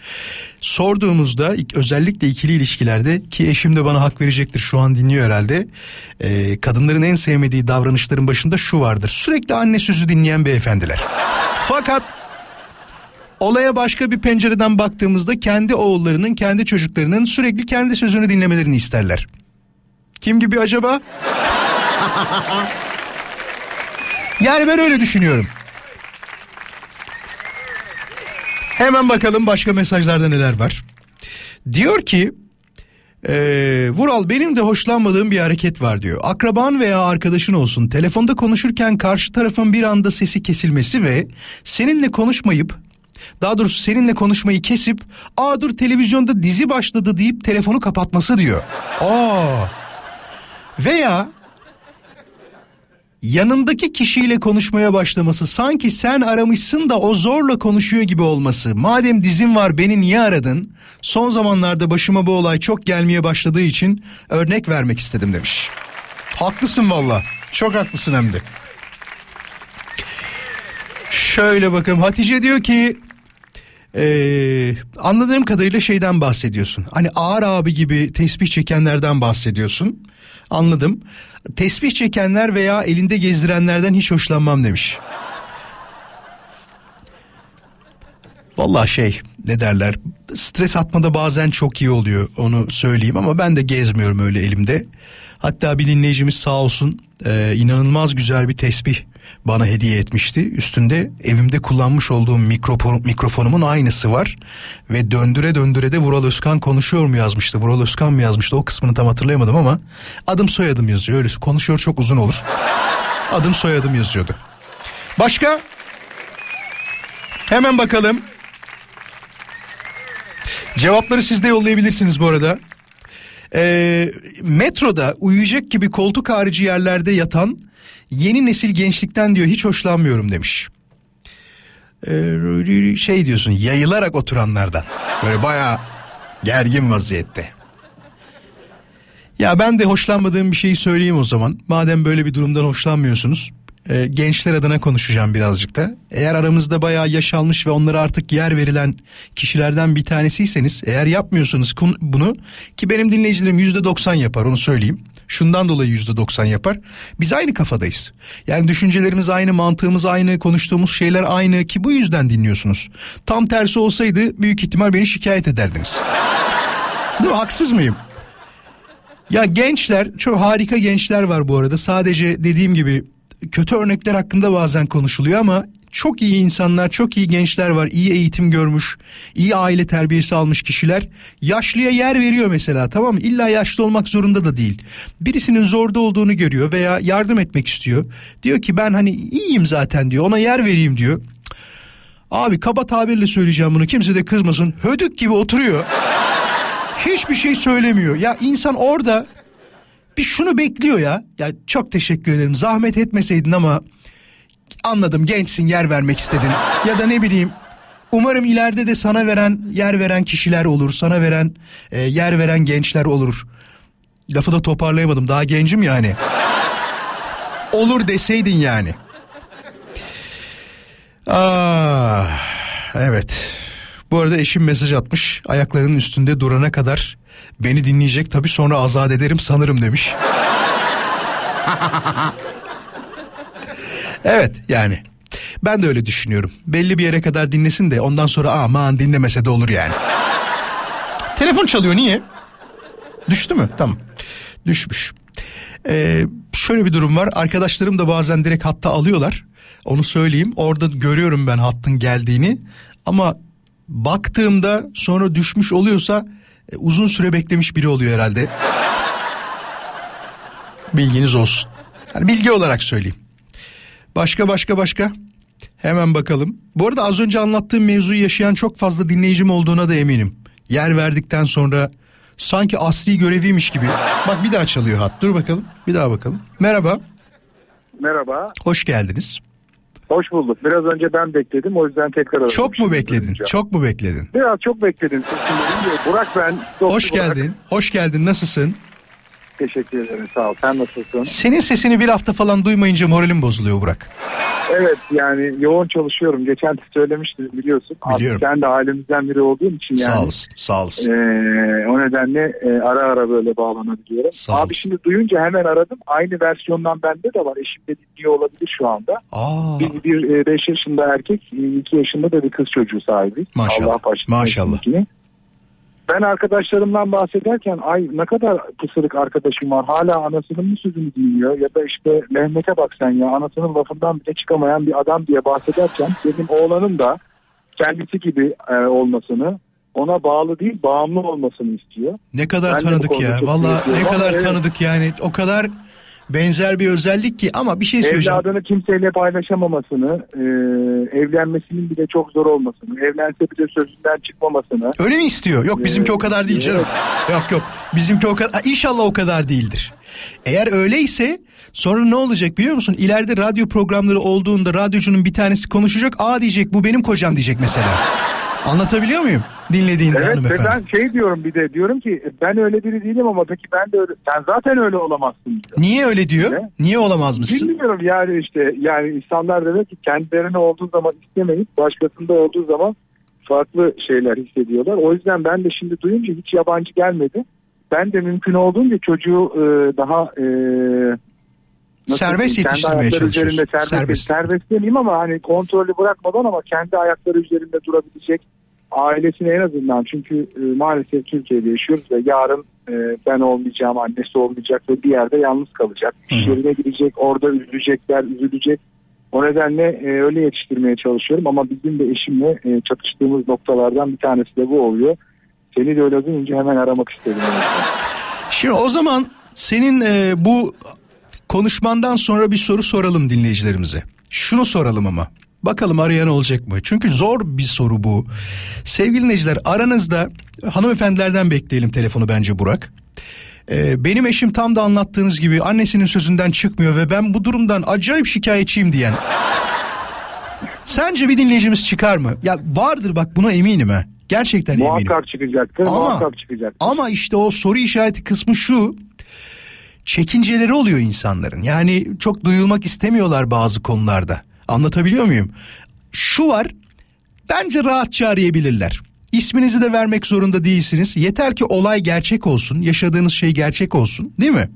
Sorduğumuzda özellikle ikili ilişkilerde ki eşim de bana hak verecektir şu an dinliyor herhalde. E, kadınların en sevmediği davranışların başında şu vardır. Sürekli anne sözü dinleyen beyefendiler. Fakat olaya başka bir pencereden baktığımızda kendi oğullarının, kendi çocuklarının sürekli kendi sözünü dinlemelerini isterler. Kim gibi acaba? yani ben öyle düşünüyorum. Hemen bakalım başka mesajlarda neler var. Diyor ki e, Vural benim de hoşlanmadığım bir hareket var diyor. Akraban veya arkadaşın olsun telefonda konuşurken karşı tarafın bir anda sesi kesilmesi ve seninle konuşmayıp daha doğrusu seninle konuşmayı kesip aa dur televizyonda dizi başladı deyip telefonu kapatması diyor. Aa. Veya yanındaki kişiyle konuşmaya başlaması sanki sen aramışsın da o zorla konuşuyor gibi olması. Madem dizin var beni niye aradın? Son zamanlarda başıma bu olay çok gelmeye başladığı için örnek vermek istedim demiş. Haklısın valla. Çok haklısın hem de. Şöyle bakalım Hatice diyor ki ee, anladığım kadarıyla şeyden bahsediyorsun. Hani ağır abi gibi tesbih çekenlerden bahsediyorsun. Anladım. Tesbih çekenler veya elinde gezdirenlerden hiç hoşlanmam demiş. Vallahi şey ne derler stres atmada bazen çok iyi oluyor onu söyleyeyim ama ben de gezmiyorum öyle elimde. Hatta bir dinleyicimiz sağ olsun e, inanılmaz güzel bir tesbih bana hediye etmişti. Üstünde evimde kullanmış olduğum mikrofon, mikrofonumun aynısı var. Ve döndüre döndüre de Vural Özkan konuşuyor mu yazmıştı. Vural Özkan mı yazmıştı o kısmını tam hatırlayamadım ama adım soyadım yazıyor. Öyle konuşuyor çok uzun olur. Adım soyadım yazıyordu. Başka? Hemen bakalım. Cevapları siz de yollayabilirsiniz bu arada. Ee, metroda uyuyacak gibi koltuk harici yerlerde yatan yeni nesil gençlikten diyor hiç hoşlanmıyorum demiş. Ee, şey diyorsun yayılarak oturanlardan böyle baya gergin vaziyette. Ya ben de hoşlanmadığım bir şeyi söyleyeyim o zaman. Madem böyle bir durumdan hoşlanmıyorsunuz. E, gençler adına konuşacağım birazcık da. Eğer aramızda bayağı yaş almış ve onlara artık yer verilen kişilerden bir tanesiyseniz eğer yapmıyorsanız bunu ki benim dinleyicilerim yüzde doksan yapar onu söyleyeyim. Şundan dolayı yüzde doksan yapar. Biz aynı kafadayız. Yani düşüncelerimiz aynı, mantığımız aynı, konuştuğumuz şeyler aynı ki bu yüzden dinliyorsunuz. Tam tersi olsaydı büyük ihtimal beni şikayet ederdiniz. Değil mi? Haksız mıyım? Ya gençler, çok harika gençler var bu arada. Sadece dediğim gibi kötü örnekler hakkında bazen konuşuluyor ama çok iyi insanlar, çok iyi gençler var. iyi eğitim görmüş, iyi aile terbiyesi almış kişiler. Yaşlıya yer veriyor mesela tamam mı? İlla yaşlı olmak zorunda da değil. Birisinin zorda olduğunu görüyor veya yardım etmek istiyor. Diyor ki ben hani iyiyim zaten diyor. Ona yer vereyim diyor. Abi kaba tabirle söyleyeceğim bunu. Kimse de kızmasın. Hödük gibi oturuyor. Hiçbir şey söylemiyor. Ya insan orada bir şunu bekliyor ya. Ya çok teşekkür ederim. Zahmet etmeseydin ama anladım gençsin yer vermek istedin. Ya da ne bileyim umarım ileride de sana veren yer veren kişiler olur. Sana veren e, yer veren gençler olur. Lafı da toparlayamadım. Daha gencim yani. Olur deseydin yani. Ah, evet. Bu arada eşim mesaj atmış. Ayaklarının üstünde durana kadar beni dinleyecek tabii sonra azat ederim sanırım demiş. (laughs) evet yani. Ben de öyle düşünüyorum. Belli bir yere kadar dinlesin de ondan sonra aman dinlemese de olur yani. Telefon çalıyor niye? Düştü mü? Tamam. Düşmüş. Ee, şöyle bir durum var. Arkadaşlarım da bazen direkt hatta alıyorlar. Onu söyleyeyim. Orada görüyorum ben hattın geldiğini. Ama baktığımda sonra düşmüş oluyorsa e, uzun süre beklemiş biri oluyor herhalde. Bilginiz olsun. Yani bilgi olarak söyleyeyim. Başka başka başka. Hemen bakalım. Bu arada az önce anlattığım mevzuyu yaşayan çok fazla dinleyicim olduğuna da eminim. Yer verdikten sonra sanki asli göreviymiş gibi. Bak bir daha çalıyor hat. Dur bakalım. Bir daha bakalım. Merhaba. Merhaba. Hoş geldiniz. Hoş bulduk. Biraz önce ben bekledim o yüzden tekrar aradım. Çok mu bekledin? duyunca. Çok mu bekledin? Biraz çok bekledim. Burak ben. Hoş Burak. geldin. Hoş geldin. Nasılsın? Teşekkür ederim sağ ol. Sen nasılsın? Senin sesini bir hafta falan duymayınca moralim bozuluyor Burak. Evet yani yoğun çalışıyorum. Geçen de söylemiştim biliyorsun. Biliyorum. Abi, sen de ailemizden biri olduğun için yani. Sağ olasın. Sağ olasın. Ee, o nedenle e, ara ara böyle bağlanabiliyorum. Sağ Abi olasın. şimdi duyunca hemen aradım. Aynı versiyondan bende de var. Eşim de dinliyor olabilir şu anda. Aa, Biz bir 5 yaşında erkek, 2 yaşında da bir kız çocuğu sahibiz. Maşallah, Allah maşallah. ikisini. Ben arkadaşlarımdan bahsederken ay ne kadar pısırık arkadaşım var. Hala anasının mı sözünü dinliyor ya da işte Mehmet'e bak sen ya anasının lafından bile çıkamayan bir adam diye bahsederken benim oğlanın da kendisi gibi e, olmasını ona bağlı değil bağımlı olmasını istiyor. ne kadar Ben tanıdık ya. Valla ne kadar evet. tanıdık yani. O kadar benzer bir özellik ki ama bir şey söyleyeceğim. Evladını kimseyle paylaşamamasını, e, evlenmesinin bile çok zor olmasını, evlense bile sözünden çıkmamasını. Öyle mi istiyor? Yok bizimki o kadar değil canım. Yok yok. Bizimki o kadar inşallah o kadar değildir. Eğer öyleyse sonra ne olacak biliyor musun? İleride radyo programları olduğunda radyocunun bir tanesi konuşacak. Aa diyecek bu benim kocam diyecek mesela. Anlatabiliyor muyum? Dinlediğinde Evet ve hanımefendi. ben şey diyorum bir de diyorum ki ben öyle biri değilim ama peki ben de öyle sen zaten öyle olamazsın diyor. Niye öyle diyor? Ne? Niye olamaz mısın? Bilmiyorum yani işte yani insanlar demek ki kendilerine olduğu zaman istemeyip başkasında olduğu zaman farklı şeyler hissediyorlar. O yüzden ben de şimdi duyunca hiç yabancı gelmedi. Ben de mümkün olduğunca çocuğu e, daha e, nasıl Serbest diyeyim, kendi yetiştirmeye ayakları çalışıyorsun. Üzerinde serbest, Serbest. serbest. demeyeyim ama hani kontrolü bırakmadan ama kendi ayakları üzerinde durabilecek ailesine en azından çünkü e, maalesef Türkiye'de yaşıyoruz ve yarın e, ben olmayacağım annesi olmayacak ve bir yerde yalnız kalacak. İş yerine gidecek orada üzülecekler üzülecek. O nedenle e, öyle yetiştirmeye çalışıyorum ama bizim de eşimle e, çatıştığımız noktalardan bir tanesi de bu oluyor. Seni de öyle duyunca hemen aramak istedim. Şimdi o zaman senin e, bu konuşmandan sonra bir soru soralım dinleyicilerimize. Şunu soralım ama. Bakalım arayan olacak mı? Çünkü zor bir soru bu. Sevgili dinleyiciler aranızda hanımefendilerden bekleyelim telefonu bence Burak. E, benim eşim tam da anlattığınız gibi annesinin sözünden çıkmıyor ve ben bu durumdan acayip şikayetçiyim diyen. Sence bir dinleyicimiz çıkar mı? Ya vardır bak buna eminim ha. Gerçekten eminim. Muhakkak çıkacaktır. Ama- muhakkak çıkacaktır. Ama işte o soru işareti kısmı şu. Çekinceleri oluyor insanların. Yani çok duyulmak istemiyorlar bazı konularda. Anlatabiliyor muyum? Şu var. Bence rahatça arayabilirler. İsminizi de vermek zorunda değilsiniz. Yeter ki olay gerçek olsun, yaşadığınız şey gerçek olsun, değil mi?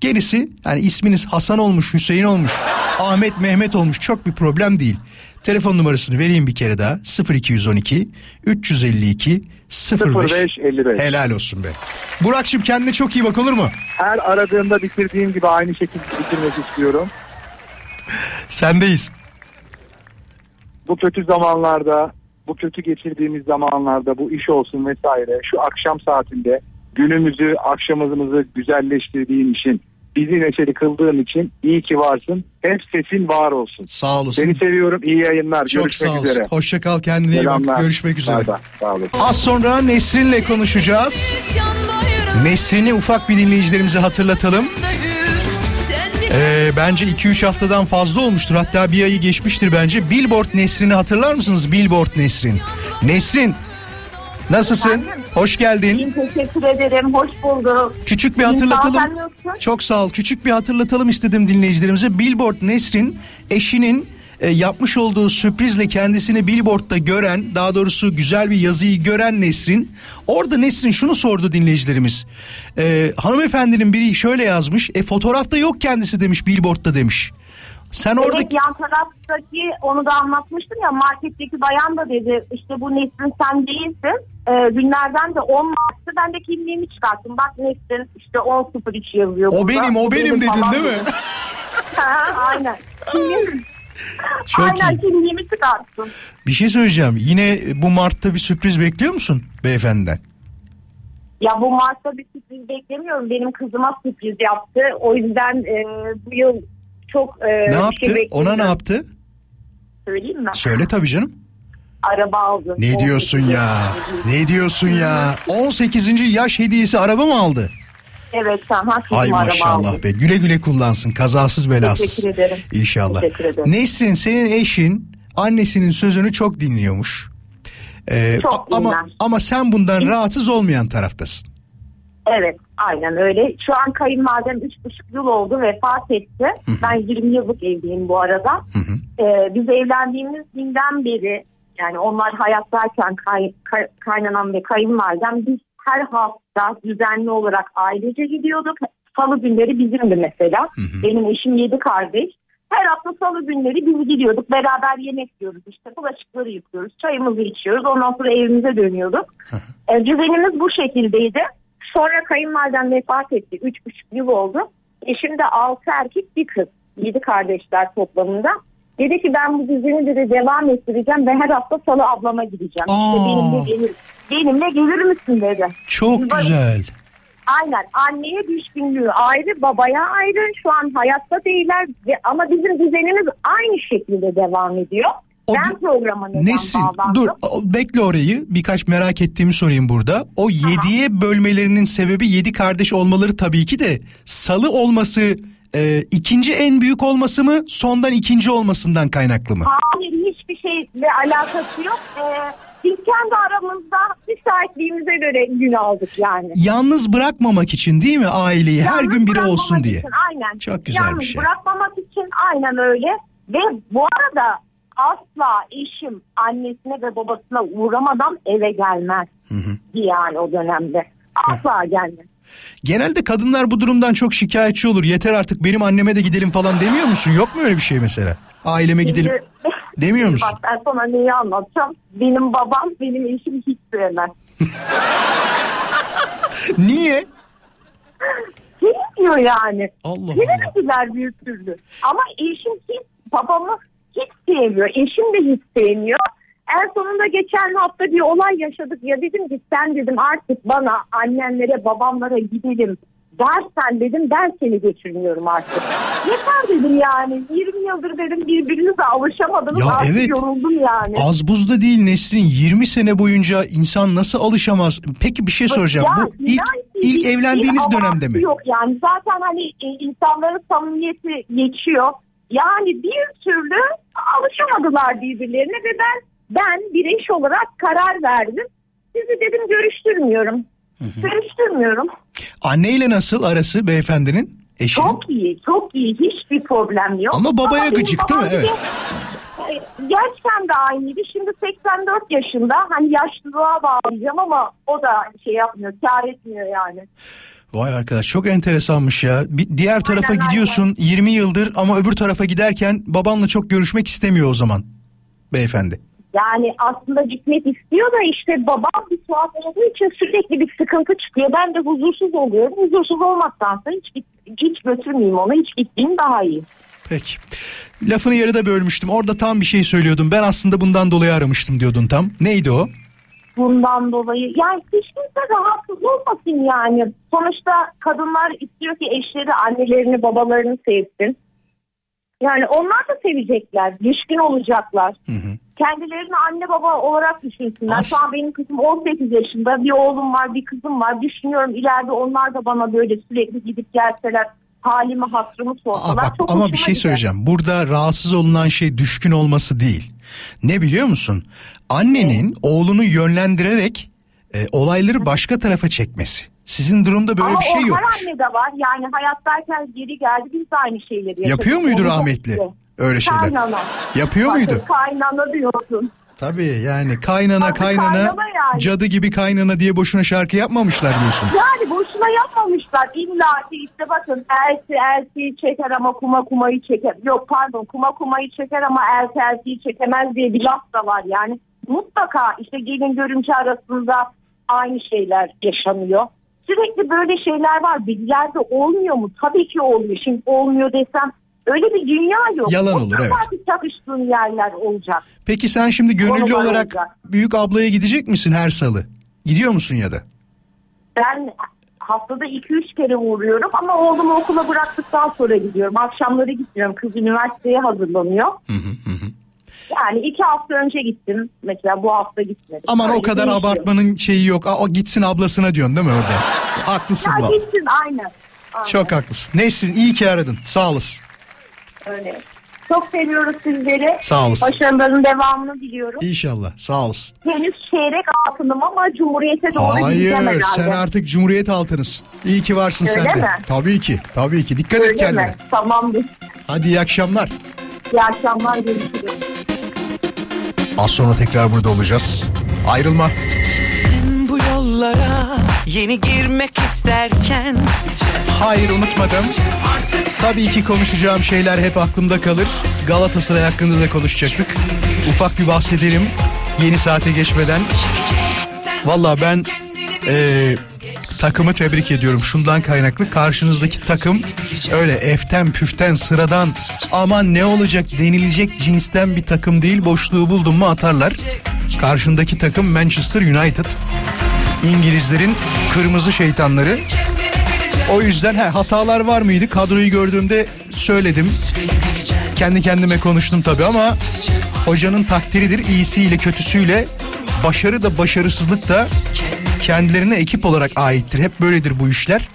Gerisi yani isminiz Hasan olmuş, Hüseyin olmuş, Ahmet, Mehmet olmuş çok bir problem değil. Telefon numarasını vereyim bir kere daha. 0212 352 05 0555. Helal olsun be. Burak'cığım kendine çok iyi bak olur mu? Her aradığımda bitirdiğim gibi aynı şekilde bitirmek istiyorum. Sendeyiz. Bu kötü zamanlarda, bu kötü geçirdiğimiz zamanlarda bu iş olsun vesaire şu akşam saatinde günümüzü, akşamımızı güzelleştirdiğin için, bizi neşeli kıldığın için iyi ki varsın. Hep sesin var olsun. Sağ olasın. Seni seviyorum. İyi yayınlar. çok Görüşmek sağ olasın. üzere. Hoşça kal kendine iyi bak. Görüşmek üzere. Bay. Sağ olasın. Az sonra Nesrin'le konuşacağız. Nesrin'i ufak bir dinleyicilerimize hatırlatalım. Ee, bence 2-3 haftadan fazla olmuştur. Hatta bir ayı geçmiştir bence. Billboard Nesrin'i hatırlar mısınız? Billboard Nesrin. Nesrin nasılsın? Hoş geldin. Teşekkür ederim. Hoş bulduk. Küçük bir hatırlatalım. Çok sağ ol. Küçük bir hatırlatalım istedim dinleyicilerimize. Billboard Nesrin eşinin e, yapmış olduğu sürprizle kendisini Billboard'da gören, daha doğrusu güzel bir yazıyı gören Nesrin. Orada Nesrin şunu sordu dinleyicilerimiz. E, hanımefendinin biri şöyle yazmış. E fotoğrafta yok kendisi demiş Billboard'da demiş. Sen Evet oradaki yan taraftaki onu da anlatmıştım ya marketteki bayan da dedi işte bu Nesrin sen değilsin. Ee, günlerden de 10 Mart'ta ben de kimliğimi çıkarttım. Bak Nesrin işte 10.03 yazıyor. o burada. benim o benim dedin falan değil mi? (laughs) Ha, aynen. Kimliğimi, (laughs) Çok aynen iyi. kimliğimi çıkarttım. Bir şey söyleyeceğim. Yine bu Mart'ta bir sürpriz bekliyor musun beyefendiden? Ya bu Mart'ta bir sürpriz beklemiyorum. Benim kızıma sürpriz yaptı. O yüzden e, bu yıl çok e, Ne bir yaptı? şey Ona ne yaptı? Söyleyeyim mi? Söyle tabii canım. Araba aldı. Ne diyorsun ya? Ne diyorsun ya? 18. yaş hediyesi araba mı aldı? Evet sen haklısın Ay maşallah be. Güle güle kullansın. Kazasız belasız. Teşekkür ederim. İnşallah. Teşekkür ederim. Nesrin senin eşin annesinin sözünü çok dinliyormuş. Ee, Çok a- ama dinler. ama sen bundan rahatsız olmayan taraftasın. Evet aynen öyle. Şu an kayınvalidem 3,5 yıl oldu vefat etti. Ben 20 yıllık evliyim bu arada. Ee, biz evlendiğimiz günden beri yani onlar hayattayken kay, kay- kaynanan ve kayınvalidem biz her hafta düzenli olarak ailece gidiyorduk. Salı günleri bizimdi mesela. Benim eşim 7 kardeş. Her hafta salı günleri biz gidiyorduk. Beraber yemek yiyoruz işte. Bulaşıkları yıkıyoruz. Çayımızı içiyoruz. Ondan sonra evimize dönüyorduk. E, düzenimiz bu şekildeydi. Sonra kayınvalidem vefat etti. Üç buçuk yıl oldu. Eşim de altı erkek bir kız. Yedi kardeşler toplamında. Dedi ki ben bu düzeni dedi devam ettireceğim ve her hafta salı ablama gideceğim. Aa. İşte benimle gelir, benimle gelir misin dedi. Çok Biz güzel. Aynen anneye düşkünlüğü ayrı babaya ayrı şu an hayatta değiller ve, ama bizim düzenimiz aynı şekilde devam ediyor. O ben programa neden Nesin? bağlandım? Dur bekle orayı. Birkaç merak ettiğimi sorayım burada. O yediye bölmelerinin sebebi yedi kardeş olmaları tabii ki de salı olması e, ikinci en büyük olması mı sondan ikinci olmasından kaynaklı mı? Hayır hiçbir şeyle alakası yok. Ee, biz kendi aramızda müsaitliğimize göre gün aldık yani. Yalnız bırakmamak için değil mi aileyi her Yalnız gün biri olsun diye. için, aynen. Çok güzel Yalnız bir şey. bırakmamak için aynen öyle. Ve bu arada asla eşim annesine ve babasına uğramadan eve gelmez. Yani o dönemde. Asla gelmez. Genelde kadınlar bu durumdan çok şikayetçi olur. Yeter artık benim anneme de gidelim falan demiyor musun? Yok mu öyle bir şey mesela? Aileme gidelim. (laughs) Demiyor musun? Bak ben sana neyi anlatacağım. Benim babam benim eşim hiç sevmez. (laughs) Niye? Sevmiyor yani. Allah Allah. Sevmediler bir türlü. Ama eşim hiç babamı hiç sevmiyor. Eşim de hiç sevmiyor. En sonunda geçen hafta bir olay yaşadık ya dedim ki sen dedim artık bana annenlere babamlara gidelim dersen dedim ben seni geçirmiyorum artık. Yeter dedim yani 20 yıldır dedim birbirinize alışamadınız Ya artık evet. yoruldum yani. Az buzda değil Nesrin 20 sene boyunca insan nasıl alışamaz? Peki bir şey soracağım. Ya, Bu ilk ilk evlendiğiniz dönemde mi? Yok yani zaten hani e, insanların samimiyeti geçiyor. Yani bir türlü alışamadılar birbirlerine ve ben ben bir eş olarak karar verdim. Sizi dedim görüştürmüyorum. Görüştürmüyorum. Anneyle nasıl arası beyefendinin? Eşinin? Çok iyi, çok iyi. Hiçbir problem yok. Ama babaya benim gıcık değil mi? Evet. Hayır, Gerçekten de aynıydı. Şimdi 84 yaşında. Hani yaşlılığa bağlayacağım ama o da şey yapmıyor, kar etmiyor yani. Vay arkadaş çok enteresanmış ya. Bir diğer tarafa Aynen, gidiyorsun 20 yıldır ama öbür tarafa giderken babanla çok görüşmek istemiyor o zaman beyefendi. Yani aslında gitmek istiyor da işte babam bir tuhaf olduğu için sürekli bir sıkıntı çıkıyor. Ben de huzursuz oluyorum. Huzursuz olmaktansa hiç, hiç götürmeyeyim onu. Hiç gittiğim daha iyi. Peki. Lafını yarıda bölmüştüm. Orada tam bir şey söylüyordum. Ben aslında bundan dolayı aramıştım diyordun tam. Neydi o? Bundan dolayı yani hiç kimse rahatsız olmasın yani. Sonuçta kadınlar istiyor ki eşleri annelerini babalarını sevsin. Yani onlar da sevecekler. Düşkün olacaklar. Kendilerini anne baba olarak düşünsünler. As- Şu an benim kızım 18 yaşında. Bir oğlum var bir kızım var. Düşünüyorum ileride onlar da bana böyle sürekli gidip gelseler halimi hatırımı Aa, sorsalar. bak, Çok ama bir şey gider. söyleyeceğim. Burada rahatsız olunan şey düşkün olması değil. Ne biliyor musun? Annenin oğlunu yönlendirerek e, olayları başka tarafa çekmesi. Sizin durumda böyle Ama bir şey yok. her annede var. Yani hayattayken geri geldi biz de aynı şeyleri yaşadık. Yapıyor muydu rahmetli öyle şeyler? Kaynana. Yapıyor Bakın, muydu? Kaynana diyorsun. Tabii yani kaynana Tabii, kaynana kaynana yani. cadı gibi kaynana diye boşuna şarkı yapmamışlar diyorsun. Yani boşuna yapmamışlar. İlla ki işte bakın elsi elsiyi çeker ama kuma kumayı çeker. Yok pardon kuma kumayı çeker ama elsi elsiyi çekemez diye bir laf da var. Yani mutlaka işte gelin görümce arasında aynı şeyler yaşanıyor. Sürekli böyle şeyler var. Bizlerde olmuyor mu? Tabii ki oluyor. Şimdi olmuyor desem öyle bir dünya yok. Yalan olur, evet. bir çakıştığın yerler olacak. Peki sen şimdi gönüllü olarak olacak. büyük ablaya gidecek misin her salı? Gidiyor musun ya da? Ben haftada 2-3 kere uğruyorum ama oğlumu okula bıraktıktan sonra gidiyorum. Akşamları gitmiyorum. Kız üniversiteye hazırlanıyor. Yani iki hafta önce gittim. Mesela bu hafta gitmedim. Aman o Öyle kadar değişiyor. abartmanın şeyi yok. Aa, o gitsin ablasına diyorsun değil mi orada? (laughs) Haklısın Ya gitsin aynen. aynen. Çok haklısın. Neyse iyi ki aradın. Sağ olasın. Öyle. Çok seviyoruz sizleri. Sağ olasın. Başarıların devamını diliyorum. İnşallah. Sağ olasın. Henüz çeyrek altınım ama Cumhuriyet'e doğru gideceğim Hayır herhalde. sen artık Cumhuriyet altınısın. İyi ki varsın Öyle sen de. mi? Tabii ki. Tabii ki. Dikkat et Öyle kendine. mi? Tamamdır. Hadi iyi akşamlar. İyi akşamlar. Görüşürüz. Az sonra tekrar burada olacağız. Ayrılma. Bu yollara yeni girmek isterken Hayır unutmadım. Tabii ki konuşacağım şeyler hep aklımda kalır. Galatasaray hakkında da konuşacaktık. Ufak bir bahsedelim yeni saate geçmeden. Valla ben eee, takımı tebrik ediyorum. Şundan kaynaklı karşınızdaki takım öyle eften püften sıradan aman ne olacak denilecek cinsten bir takım değil. Boşluğu buldum mu atarlar. Karşındaki takım Manchester United. İngilizlerin kırmızı şeytanları. O yüzden he, hatalar var mıydı? Kadroyu gördüğümde söyledim. Kendi kendime konuştum tabii ama hocanın takdiridir iyisiyle kötüsüyle başarı da başarısızlık da kendilerine ekip olarak aittir. Hep böyledir bu işler.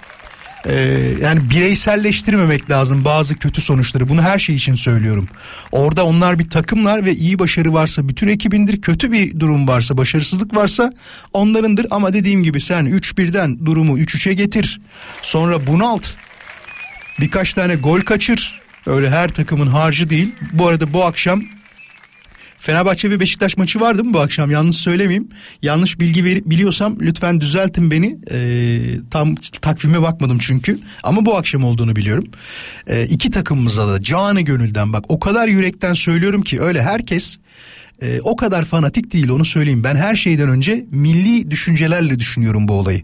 Ee, yani bireyselleştirmemek lazım bazı kötü sonuçları. Bunu her şey için söylüyorum. Orada onlar bir takımlar ve iyi başarı varsa bütün ekibindir. Kötü bir durum varsa, başarısızlık varsa onlarındır. Ama dediğim gibi sen 3-1'den durumu 3-3'e getir. Sonra bunalt. Birkaç tane gol kaçır. Öyle her takımın harcı değil. Bu arada bu akşam Fenerbahçe ve Beşiktaş maçı vardı mı bu akşam? Yanlış söylemeyeyim. Yanlış bilgi ver- biliyorsam lütfen düzeltin beni. Ee, tam takvime bakmadım çünkü. Ama bu akşam olduğunu biliyorum. Ee, iki takımımıza da canı gönülden bak o kadar yürekten söylüyorum ki öyle herkes e, o kadar fanatik değil onu söyleyeyim. Ben her şeyden önce milli düşüncelerle düşünüyorum bu olayı.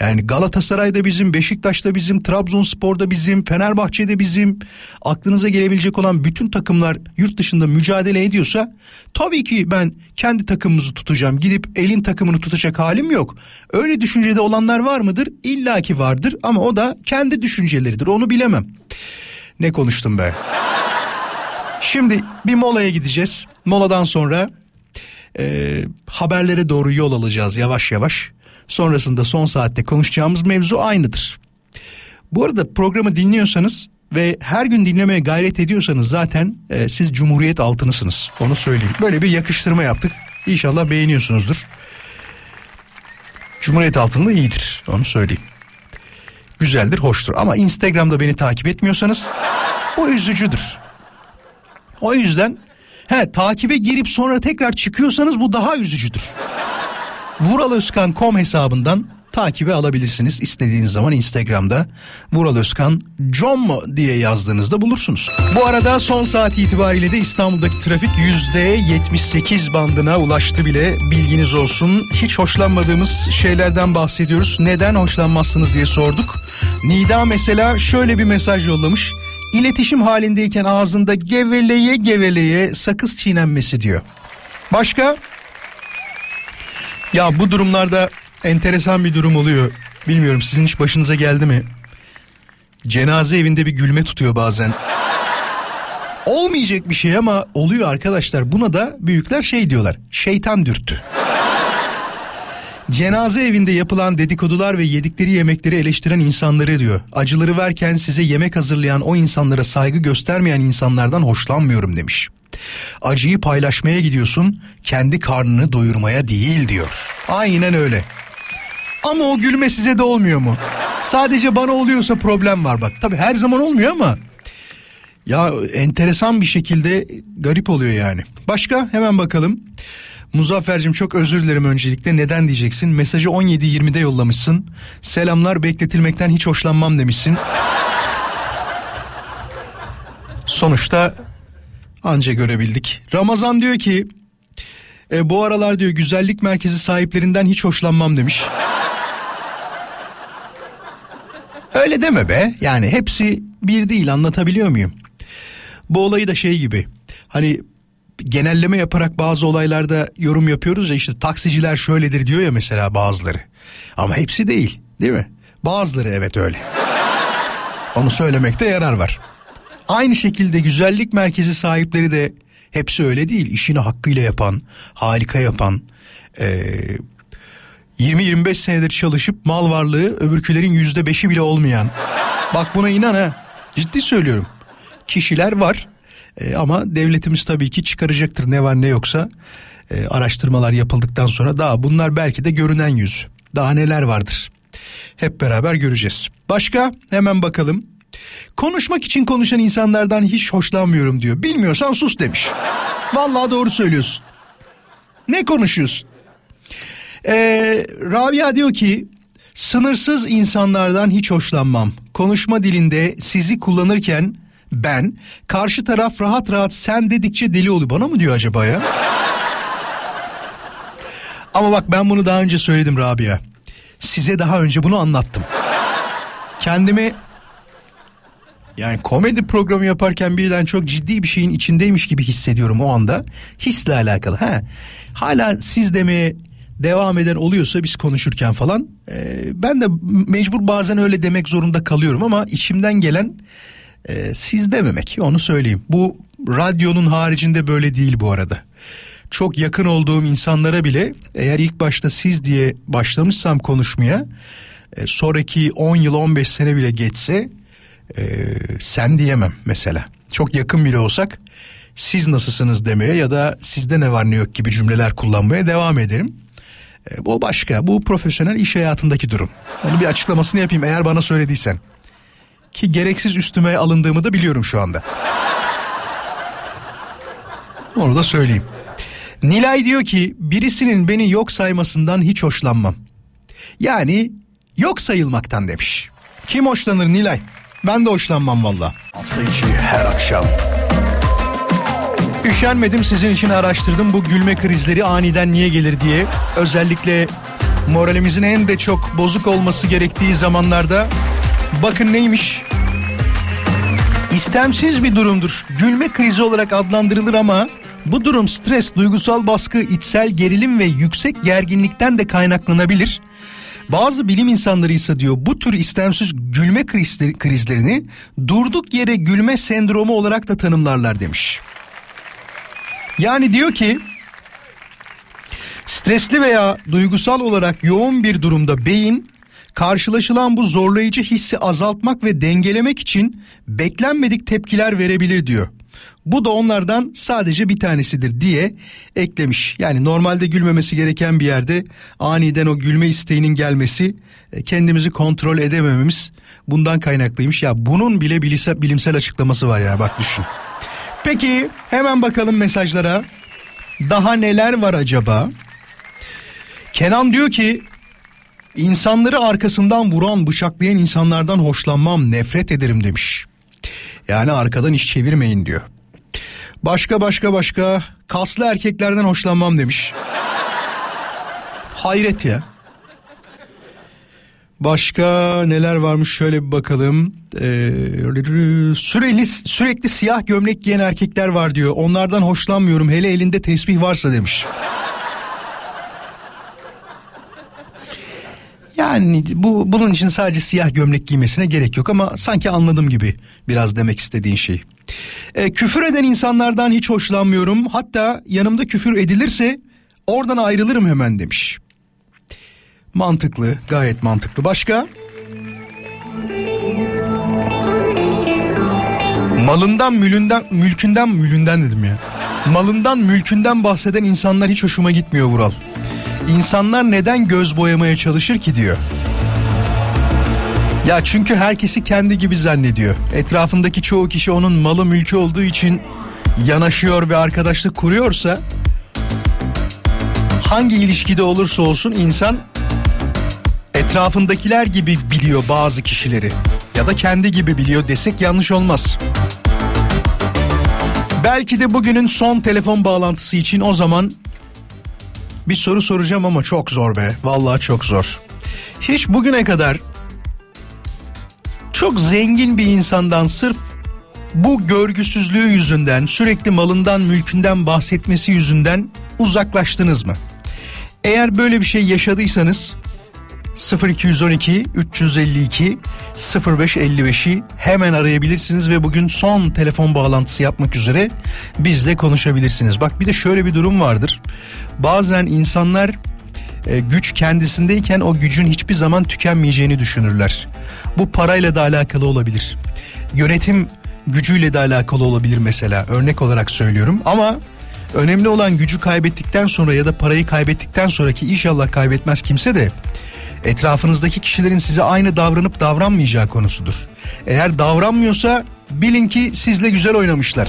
Yani Galatasaray'da bizim, Beşiktaş'ta bizim, Trabzonspor'da bizim, Fenerbahçe'de bizim. Aklınıza gelebilecek olan bütün takımlar yurt dışında mücadele ediyorsa tabii ki ben kendi takımımızı tutacağım. Gidip elin takımını tutacak halim yok. Öyle düşüncede olanlar var mıdır? İlla ki vardır ama o da kendi düşünceleridir. Onu bilemem. Ne konuştum be? Şimdi bir molaya gideceğiz. Moladan sonra e, haberlere doğru yol alacağız yavaş yavaş. Sonrasında son saatte konuşacağımız mevzu aynıdır. Bu arada programı dinliyorsanız ve her gün dinlemeye gayret ediyorsanız zaten e, siz Cumhuriyet altınısınız. Onu söyleyeyim. Böyle bir yakıştırma yaptık. İnşallah beğeniyorsunuzdur. Cumhuriyet altınlığı iyidir. Onu söyleyeyim. Güzeldir, hoştur. Ama Instagram'da beni takip etmiyorsanız bu üzücüdür. O yüzden He takibe girip sonra tekrar çıkıyorsanız bu daha üzücüdür. Vuralözkan.com hesabından takibe alabilirsiniz. İstediğiniz zaman Instagram'da Vural Özkan mu diye yazdığınızda bulursunuz. Bu arada son saat itibariyle de İstanbul'daki trafik %78 bandına ulaştı bile bilginiz olsun. Hiç hoşlanmadığımız şeylerden bahsediyoruz. Neden hoşlanmazsınız diye sorduk. Nida mesela şöyle bir mesaj yollamış. İletişim halindeyken ağzında geveleye geveleye sakız çiğnenmesi diyor. Başka? Ya bu durumlarda enteresan bir durum oluyor. Bilmiyorum sizin hiç başınıza geldi mi? Cenaze evinde bir gülme tutuyor bazen. Olmayacak bir şey ama oluyor arkadaşlar. Buna da büyükler şey diyorlar. Şeytan dürttü. Cenaze evinde yapılan dedikodular ve yedikleri yemekleri eleştiren insanları diyor. Acıları verken size yemek hazırlayan o insanlara saygı göstermeyen insanlardan hoşlanmıyorum demiş. Acıyı paylaşmaya gidiyorsun, kendi karnını doyurmaya değil diyor. Aynen öyle. Ama o gülme size de olmuyor mu? Sadece bana oluyorsa problem var bak. Tabi her zaman olmuyor ama ya enteresan bir şekilde garip oluyor yani. Başka hemen bakalım. Muzaffer'cim çok özür dilerim öncelikle. Neden diyeceksin? Mesajı 17.20'de yollamışsın. Selamlar bekletilmekten hiç hoşlanmam demişsin. Sonuçta anca görebildik. Ramazan diyor ki e, bu aralar diyor güzellik merkezi sahiplerinden hiç hoşlanmam demiş. Öyle deme be. Yani hepsi bir değil anlatabiliyor muyum? Bu olayı da şey gibi. Hani genelleme yaparak bazı olaylarda yorum yapıyoruz ya işte taksiciler şöyledir diyor ya mesela bazıları. Ama hepsi değil değil mi? Bazıları evet öyle. Onu söylemekte yarar var. Aynı şekilde güzellik merkezi sahipleri de hepsi öyle değil. İşini hakkıyla yapan, harika yapan, e, 20-25 senedir çalışıp mal varlığı öbürkülerin yüzde beşi bile olmayan. Bak buna inan ha. Ciddi söylüyorum. Kişiler var e, ama devletimiz tabii ki çıkaracaktır ne var ne yoksa e, araştırmalar yapıldıktan sonra daha bunlar belki de görünen yüz. Daha neler vardır. Hep beraber göreceğiz. Başka hemen bakalım. Konuşmak için konuşan insanlardan hiç hoşlanmıyorum diyor. Bilmiyorsan sus demiş. Vallahi doğru söylüyorsun. Ne konuşuyorsun? Ee, Rabia diyor ki sınırsız insanlardan hiç hoşlanmam. Konuşma dilinde sizi kullanırken ben karşı taraf rahat rahat sen dedikçe deli oluyor. Bana mı diyor acaba ya? Ama bak ben bunu daha önce söyledim Rabia. Size daha önce bunu anlattım. Kendimi yani komedi programı yaparken birden çok ciddi bir şeyin içindeymiş gibi hissediyorum o anda. Hisle alakalı. Ha. Hala siz demeye devam eden oluyorsa biz konuşurken falan e, ben de mecbur bazen öyle demek zorunda kalıyorum ama içimden gelen e, siz dememek onu söyleyeyim. Bu radyonun haricinde böyle değil bu arada. Çok yakın olduğum insanlara bile eğer ilk başta siz diye başlamışsam konuşmaya e, sonraki 10 yıl 15 sene bile geçse e, sen diyemem mesela. Çok yakın bile olsak siz nasılsınız demeye ya da sizde ne var ne yok gibi cümleler kullanmaya devam ederim. E, bu başka. Bu profesyonel iş hayatındaki durum. Onu bir açıklamasını yapayım eğer bana söylediysen. Ki gereksiz üstüme alındığımı da biliyorum şu anda. Onu da söyleyeyim. Nilay diyor ki birisinin beni yok saymasından hiç hoşlanmam. Yani yok sayılmaktan demiş. Kim hoşlanır Nilay? Ben de hoşlanmam valla. Hafta içi her akşam. Üşenmedim sizin için araştırdım bu gülme krizleri aniden niye gelir diye. Özellikle moralimizin en de çok bozuk olması gerektiği zamanlarda bakın neymiş? İstemsiz bir durumdur. Gülme krizi olarak adlandırılır ama bu durum stres, duygusal baskı, içsel gerilim ve yüksek gerginlikten de kaynaklanabilir. Bazı bilim insanları ise diyor bu tür istemsiz gülme krizlerini durduk yere gülme sendromu olarak da tanımlarlar demiş. Yani diyor ki stresli veya duygusal olarak yoğun bir durumda beyin karşılaşılan bu zorlayıcı hissi azaltmak ve dengelemek için beklenmedik tepkiler verebilir diyor. Bu da onlardan sadece bir tanesidir diye eklemiş. Yani normalde gülmemesi gereken bir yerde aniden o gülme isteğinin gelmesi e, kendimizi kontrol edemememiz bundan kaynaklıymış. Ya bunun bile bilimsel, açıklaması var yani bak düşün. Peki hemen bakalım mesajlara. Daha neler var acaba? Kenan diyor ki insanları arkasından vuran, bıçaklayan insanlardan hoşlanmam, nefret ederim demiş. Yani arkadan iş çevirmeyin diyor. Başka başka başka kaslı erkeklerden hoşlanmam demiş. Hayret ya. Başka neler varmış şöyle bir bakalım. Ee, süreli, sürekli siyah gömlek giyen erkekler var diyor. Onlardan hoşlanmıyorum hele elinde tesbih varsa demiş. Yani bu bunun için sadece siyah gömlek giymesine gerek yok ama sanki anladım gibi biraz demek istediğin şey. E, küfür eden insanlardan hiç hoşlanmıyorum. Hatta yanımda küfür edilirse oradan ayrılırım hemen demiş. Mantıklı, gayet mantıklı. Başka? Malından, mülünden, mülkünden, mülünden dedim ya. Malından, mülkünden bahseden insanlar hiç hoşuma gitmiyor Vural. İnsanlar neden göz boyamaya çalışır ki diyor. Ya çünkü herkesi kendi gibi zannediyor. Etrafındaki çoğu kişi onun malı mülkü olduğu için yanaşıyor ve arkadaşlık kuruyorsa hangi ilişkide olursa olsun insan etrafındakiler gibi biliyor bazı kişileri ya da kendi gibi biliyor desek yanlış olmaz. Belki de bugünün son telefon bağlantısı için o zaman bir soru soracağım ama çok zor be. Vallahi çok zor. Hiç bugüne kadar çok zengin bir insandan sırf bu görgüsüzlüğü yüzünden sürekli malından mülkünden bahsetmesi yüzünden uzaklaştınız mı? Eğer böyle bir şey yaşadıysanız 0212 352 0555'i hemen arayabilirsiniz ve bugün son telefon bağlantısı yapmak üzere bizle konuşabilirsiniz. Bak bir de şöyle bir durum vardır. Bazen insanlar e, güç kendisindeyken o gücün hiçbir zaman tükenmeyeceğini düşünürler. Bu parayla da alakalı olabilir. Yönetim gücüyle de alakalı olabilir mesela. Örnek olarak söylüyorum ama önemli olan gücü kaybettikten sonra ya da parayı kaybettikten sonraki inşallah kaybetmez kimse de etrafınızdaki kişilerin size aynı davranıp davranmayacağı konusudur. Eğer davranmıyorsa bilin ki sizle güzel oynamışlar.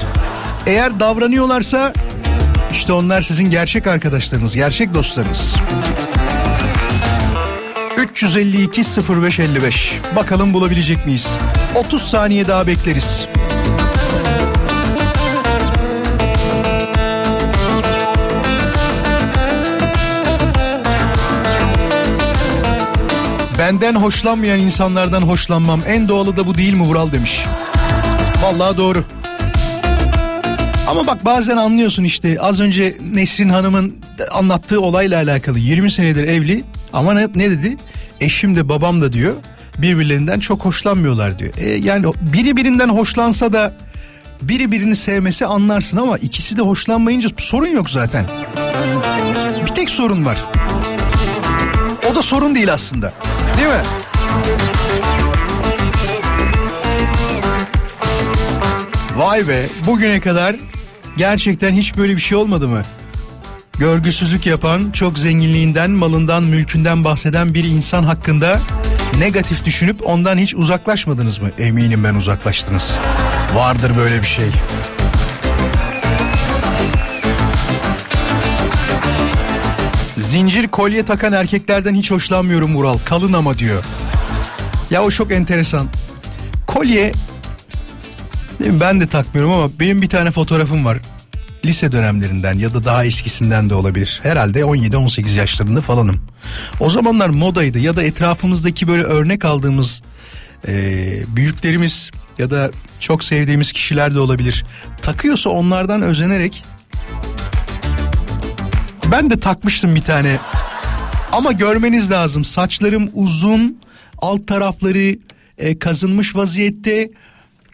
Eğer davranıyorlarsa işte onlar sizin gerçek arkadaşlarınız, gerçek dostlarınız. 352 0555. Bakalım bulabilecek miyiz? 30 saniye daha bekleriz. Benden hoşlanmayan insanlardan hoşlanmam. En doğalı da bu değil mi Vural demiş. Vallahi doğru. Ama bak bazen anlıyorsun işte az önce Nesrin Hanım'ın anlattığı olayla alakalı 20 senedir evli ama ne, ne dedi? Eşim de babam da diyor birbirlerinden çok hoşlanmıyorlar diyor. E, yani biri birinden hoşlansa da biri birini sevmesi anlarsın ama ikisi de hoşlanmayınca sorun yok zaten. Bir tek sorun var. O da sorun değil aslında. Değil mi? Vay be bugüne kadar gerçekten hiç böyle bir şey olmadı mı? Görgüsüzlük yapan, çok zenginliğinden, malından, mülkünden bahseden bir insan hakkında negatif düşünüp ondan hiç uzaklaşmadınız mı? Eminim ben uzaklaştınız. Vardır böyle bir şey. Zincir kolye takan erkeklerden hiç hoşlanmıyorum Vural. Kalın ama diyor. Ya o çok enteresan. Kolye ben de takmıyorum ama benim bir tane fotoğrafım var. Lise dönemlerinden ya da daha eskisinden de olabilir. Herhalde 17-18 yaşlarında falanım. O zamanlar modaydı ya da etrafımızdaki böyle örnek aldığımız e, büyüklerimiz ya da çok sevdiğimiz kişiler de olabilir. Takıyorsa onlardan özenerek ben de takmıştım bir tane. Ama görmeniz lazım. Saçlarım uzun, alt tarafları e, kazınmış vaziyette.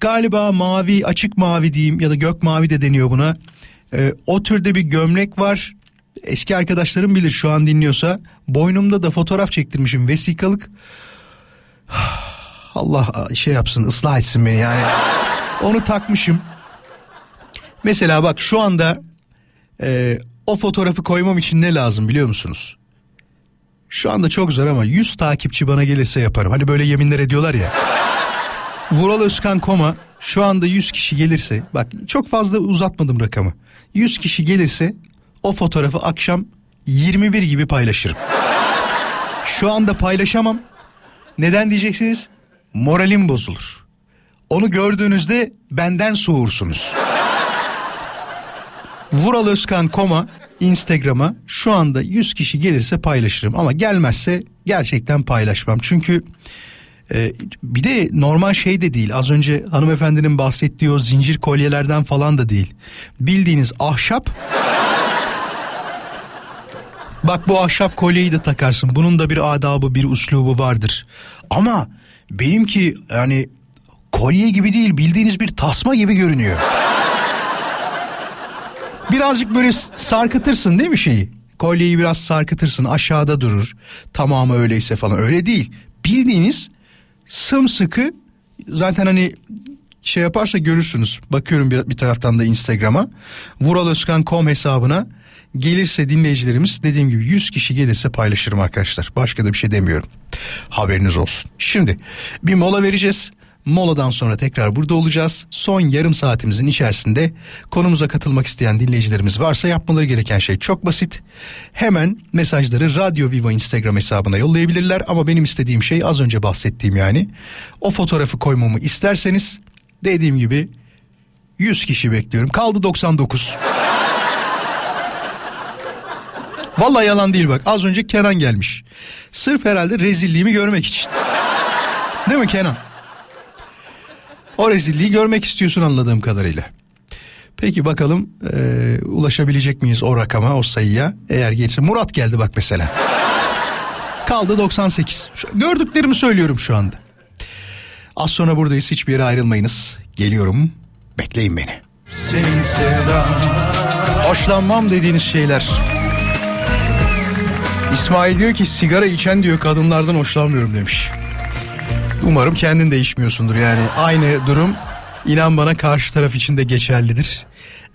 Galiba mavi, açık mavi diyeyim ya da gök mavi de deniyor buna. E, o türde bir gömlek var. Eski arkadaşlarım bilir şu an dinliyorsa. Boynumda da fotoğraf çektirmişim vesikalık. (sighs) Allah şey yapsın ıslah etsin beni yani. Onu takmışım. Mesela bak şu anda e, o fotoğrafı koymam için ne lazım biliyor musunuz? Şu anda çok zor ama 100 takipçi bana gelirse yaparım. Hani böyle yeminler ediyorlar ya. Vural Özkan Koma şu anda 100 kişi gelirse bak çok fazla uzatmadım rakamı. 100 kişi gelirse o fotoğrafı akşam 21 gibi paylaşırım. Şu anda paylaşamam. Neden diyeceksiniz? Moralim bozulur. Onu gördüğünüzde benden soğursunuz. Vural Özkan Koma Instagram'a şu anda 100 kişi gelirse paylaşırım ama gelmezse gerçekten paylaşmam. Çünkü e, bir de normal şey de değil. Az önce hanımefendinin bahsettiği o zincir kolyelerden falan da değil. Bildiğiniz ahşap. Bak bu ahşap kolyeyi de takarsın. Bunun da bir adabı, bir uslubu vardır. Ama benimki yani kolye gibi değil, bildiğiniz bir tasma gibi görünüyor. Birazcık böyle sarkıtırsın değil mi şeyi? Kolyeyi biraz sarkıtırsın aşağıda durur. Tamamı öyleyse falan öyle değil. Bildiğiniz sımsıkı zaten hani şey yaparsa görürsünüz. Bakıyorum bir, bir taraftan da Instagram'a. Vuraloskan.com hesabına gelirse dinleyicilerimiz dediğim gibi 100 kişi gelirse paylaşırım arkadaşlar. Başka da bir şey demiyorum. Haberiniz olsun. Şimdi bir mola vereceğiz. Moladan sonra tekrar burada olacağız. Son yarım saatimizin içerisinde konumuza katılmak isteyen dinleyicilerimiz varsa yapmaları gereken şey çok basit. Hemen mesajları Radyo Viva Instagram hesabına yollayabilirler ama benim istediğim şey az önce bahsettiğim yani. O fotoğrafı koymamı isterseniz dediğim gibi 100 kişi bekliyorum. Kaldı 99. Vallahi yalan değil bak. Az önce Kenan gelmiş. Sırf herhalde rezilliğimi görmek için. Değil mi Kenan? O rezilliği görmek istiyorsun anladığım kadarıyla. Peki bakalım e, ulaşabilecek miyiz o rakama o sayıya eğer geçse. Murat geldi bak mesela. Kaldı 98. Şu, gördüklerimi söylüyorum şu anda. Az sonra buradayız hiçbir yere ayrılmayınız. Geliyorum bekleyin beni. Senin sevdan Hoşlanmam dediğiniz şeyler. İsmail diyor ki sigara içen diyor kadınlardan hoşlanmıyorum demiş. Umarım kendin değişmiyorsundur yani aynı durum inan bana karşı taraf için de geçerlidir.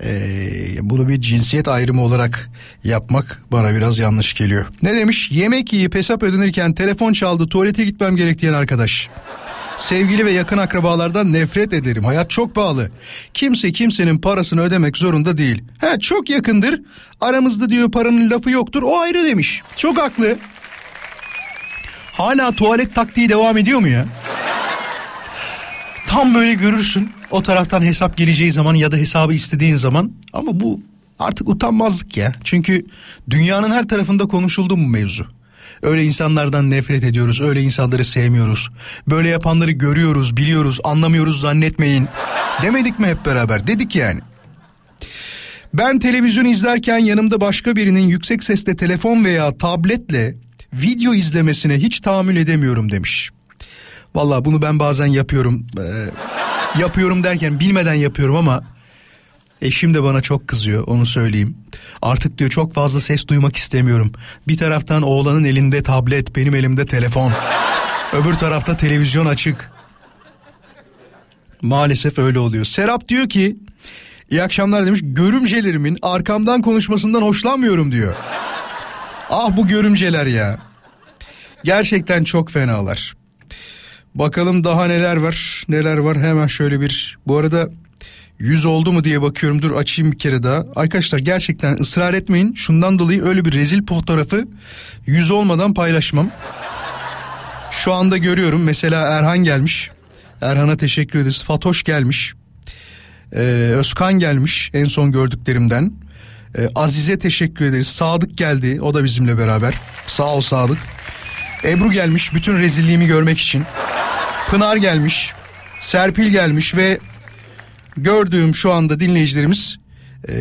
Ee, bunu bir cinsiyet ayrımı olarak yapmak bana biraz yanlış geliyor. Ne demiş? Yemek yiyip hesap ödenirken telefon çaldı tuvalete gitmem gerek diyen arkadaş. Sevgili ve yakın akrabalardan nefret ederim. Hayat çok pahalı. Kimse kimsenin parasını ödemek zorunda değil. He çok yakındır. Aramızda diyor paranın lafı yoktur. O ayrı demiş. Çok haklı. Hala tuvalet taktiği devam ediyor mu ya? Tam böyle görürsün o taraftan hesap geleceği zaman ya da hesabı istediğin zaman ama bu artık utanmazlık ya. Çünkü dünyanın her tarafında konuşuldu bu mevzu. Öyle insanlardan nefret ediyoruz, öyle insanları sevmiyoruz. Böyle yapanları görüyoruz, biliyoruz, anlamıyoruz zannetmeyin. Demedik mi hep beraber? Dedik yani. Ben televizyon izlerken yanımda başka birinin yüksek sesle telefon veya tabletle video izlemesine hiç tahammül edemiyorum demiş. Valla bunu ben bazen yapıyorum. Ee, yapıyorum derken bilmeden yapıyorum ama eşim de bana çok kızıyor onu söyleyeyim. Artık diyor çok fazla ses duymak istemiyorum. Bir taraftan oğlanın elinde tablet benim elimde telefon. Öbür tarafta televizyon açık. Maalesef öyle oluyor. Serap diyor ki iyi akşamlar demiş görümcelerimin arkamdan konuşmasından hoşlanmıyorum diyor. Ah bu görümceler ya. Gerçekten çok fenalar. Bakalım daha neler var neler var hemen şöyle bir bu arada 100 oldu mu diye bakıyorum dur açayım bir kere daha. Arkadaşlar gerçekten ısrar etmeyin şundan dolayı öyle bir rezil fotoğrafı 100 olmadan paylaşmam. Şu anda görüyorum mesela Erhan gelmiş. Erhan'a teşekkür ederiz. Fatoş gelmiş. Ee, Özkan gelmiş en son gördüklerimden. Ee, Azize teşekkür ederiz. Sadık geldi o da bizimle beraber. Sağ ol Sadık. Ebru gelmiş bütün rezilliğimi görmek için. Pınar gelmiş. Serpil gelmiş ve gördüğüm şu anda dinleyicilerimiz e,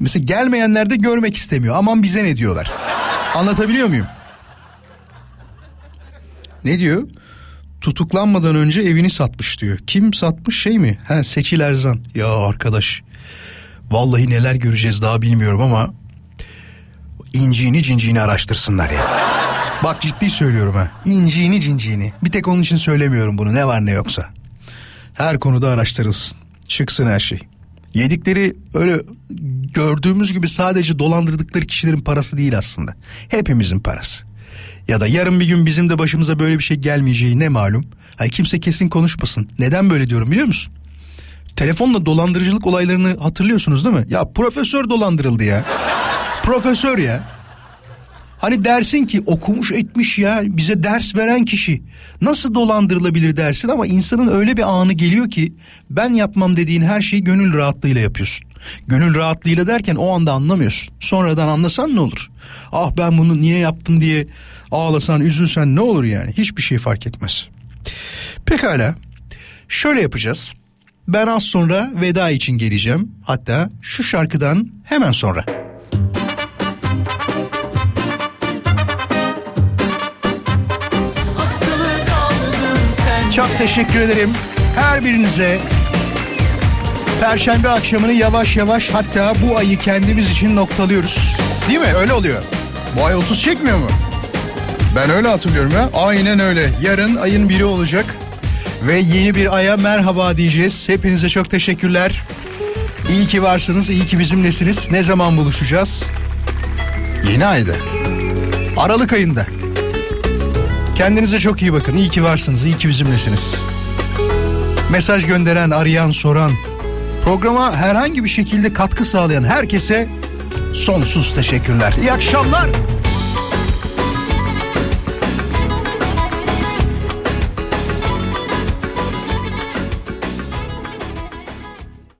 mesela gelmeyenler de görmek istemiyor. Aman bize ne diyorlar. Anlatabiliyor muyum? Ne diyor? Tutuklanmadan önce evini satmış diyor. Kim satmış şey mi? Ha Seçil Erzan. Ya arkadaş. Vallahi neler göreceğiz daha bilmiyorum ama inciğini cinciğini araştırsınlar ya. Bak ciddi söylüyorum ha. İnciğini cinciğini. Bir tek onun için söylemiyorum bunu ne var ne yoksa. Her konuda araştırılsın. Çıksın her şey. Yedikleri öyle gördüğümüz gibi sadece dolandırdıkları kişilerin parası değil aslında. Hepimizin parası. Ya da yarın bir gün bizim de başımıza böyle bir şey gelmeyeceği ne malum. Hayır kimse kesin konuşmasın. Neden böyle diyorum biliyor musun? Telefonla dolandırıcılık olaylarını hatırlıyorsunuz değil mi? Ya profesör dolandırıldı ya. profesör ya. Hani dersin ki okumuş etmiş ya bize ders veren kişi nasıl dolandırılabilir dersin ama insanın öyle bir anı geliyor ki ben yapmam dediğin her şeyi gönül rahatlığıyla yapıyorsun. Gönül rahatlığıyla derken o anda anlamıyorsun. Sonradan anlasan ne olur? Ah ben bunu niye yaptım diye ağlasan üzülsen ne olur yani hiçbir şey fark etmez. Pekala şöyle yapacağız. Ben az sonra veda için geleceğim. Hatta şu şarkıdan hemen sonra. Çok teşekkür ederim her birinize. Perşembe akşamını yavaş yavaş hatta bu ayı kendimiz için noktalıyoruz. Değil mi? Öyle oluyor. Bu ay 30 çekmiyor mu? Ben öyle hatırlıyorum ya. Aynen öyle. Yarın ayın biri olacak. Ve yeni bir aya merhaba diyeceğiz. Hepinize çok teşekkürler. İyi ki varsınız, iyi ki bizimlesiniz. Ne zaman buluşacağız? Yeni ayda. Aralık ayında. Kendinize çok iyi bakın. İyi ki varsınız, iyi ki bizimlesiniz. Mesaj gönderen, arayan, soran, programa herhangi bir şekilde katkı sağlayan herkese sonsuz teşekkürler. İyi akşamlar.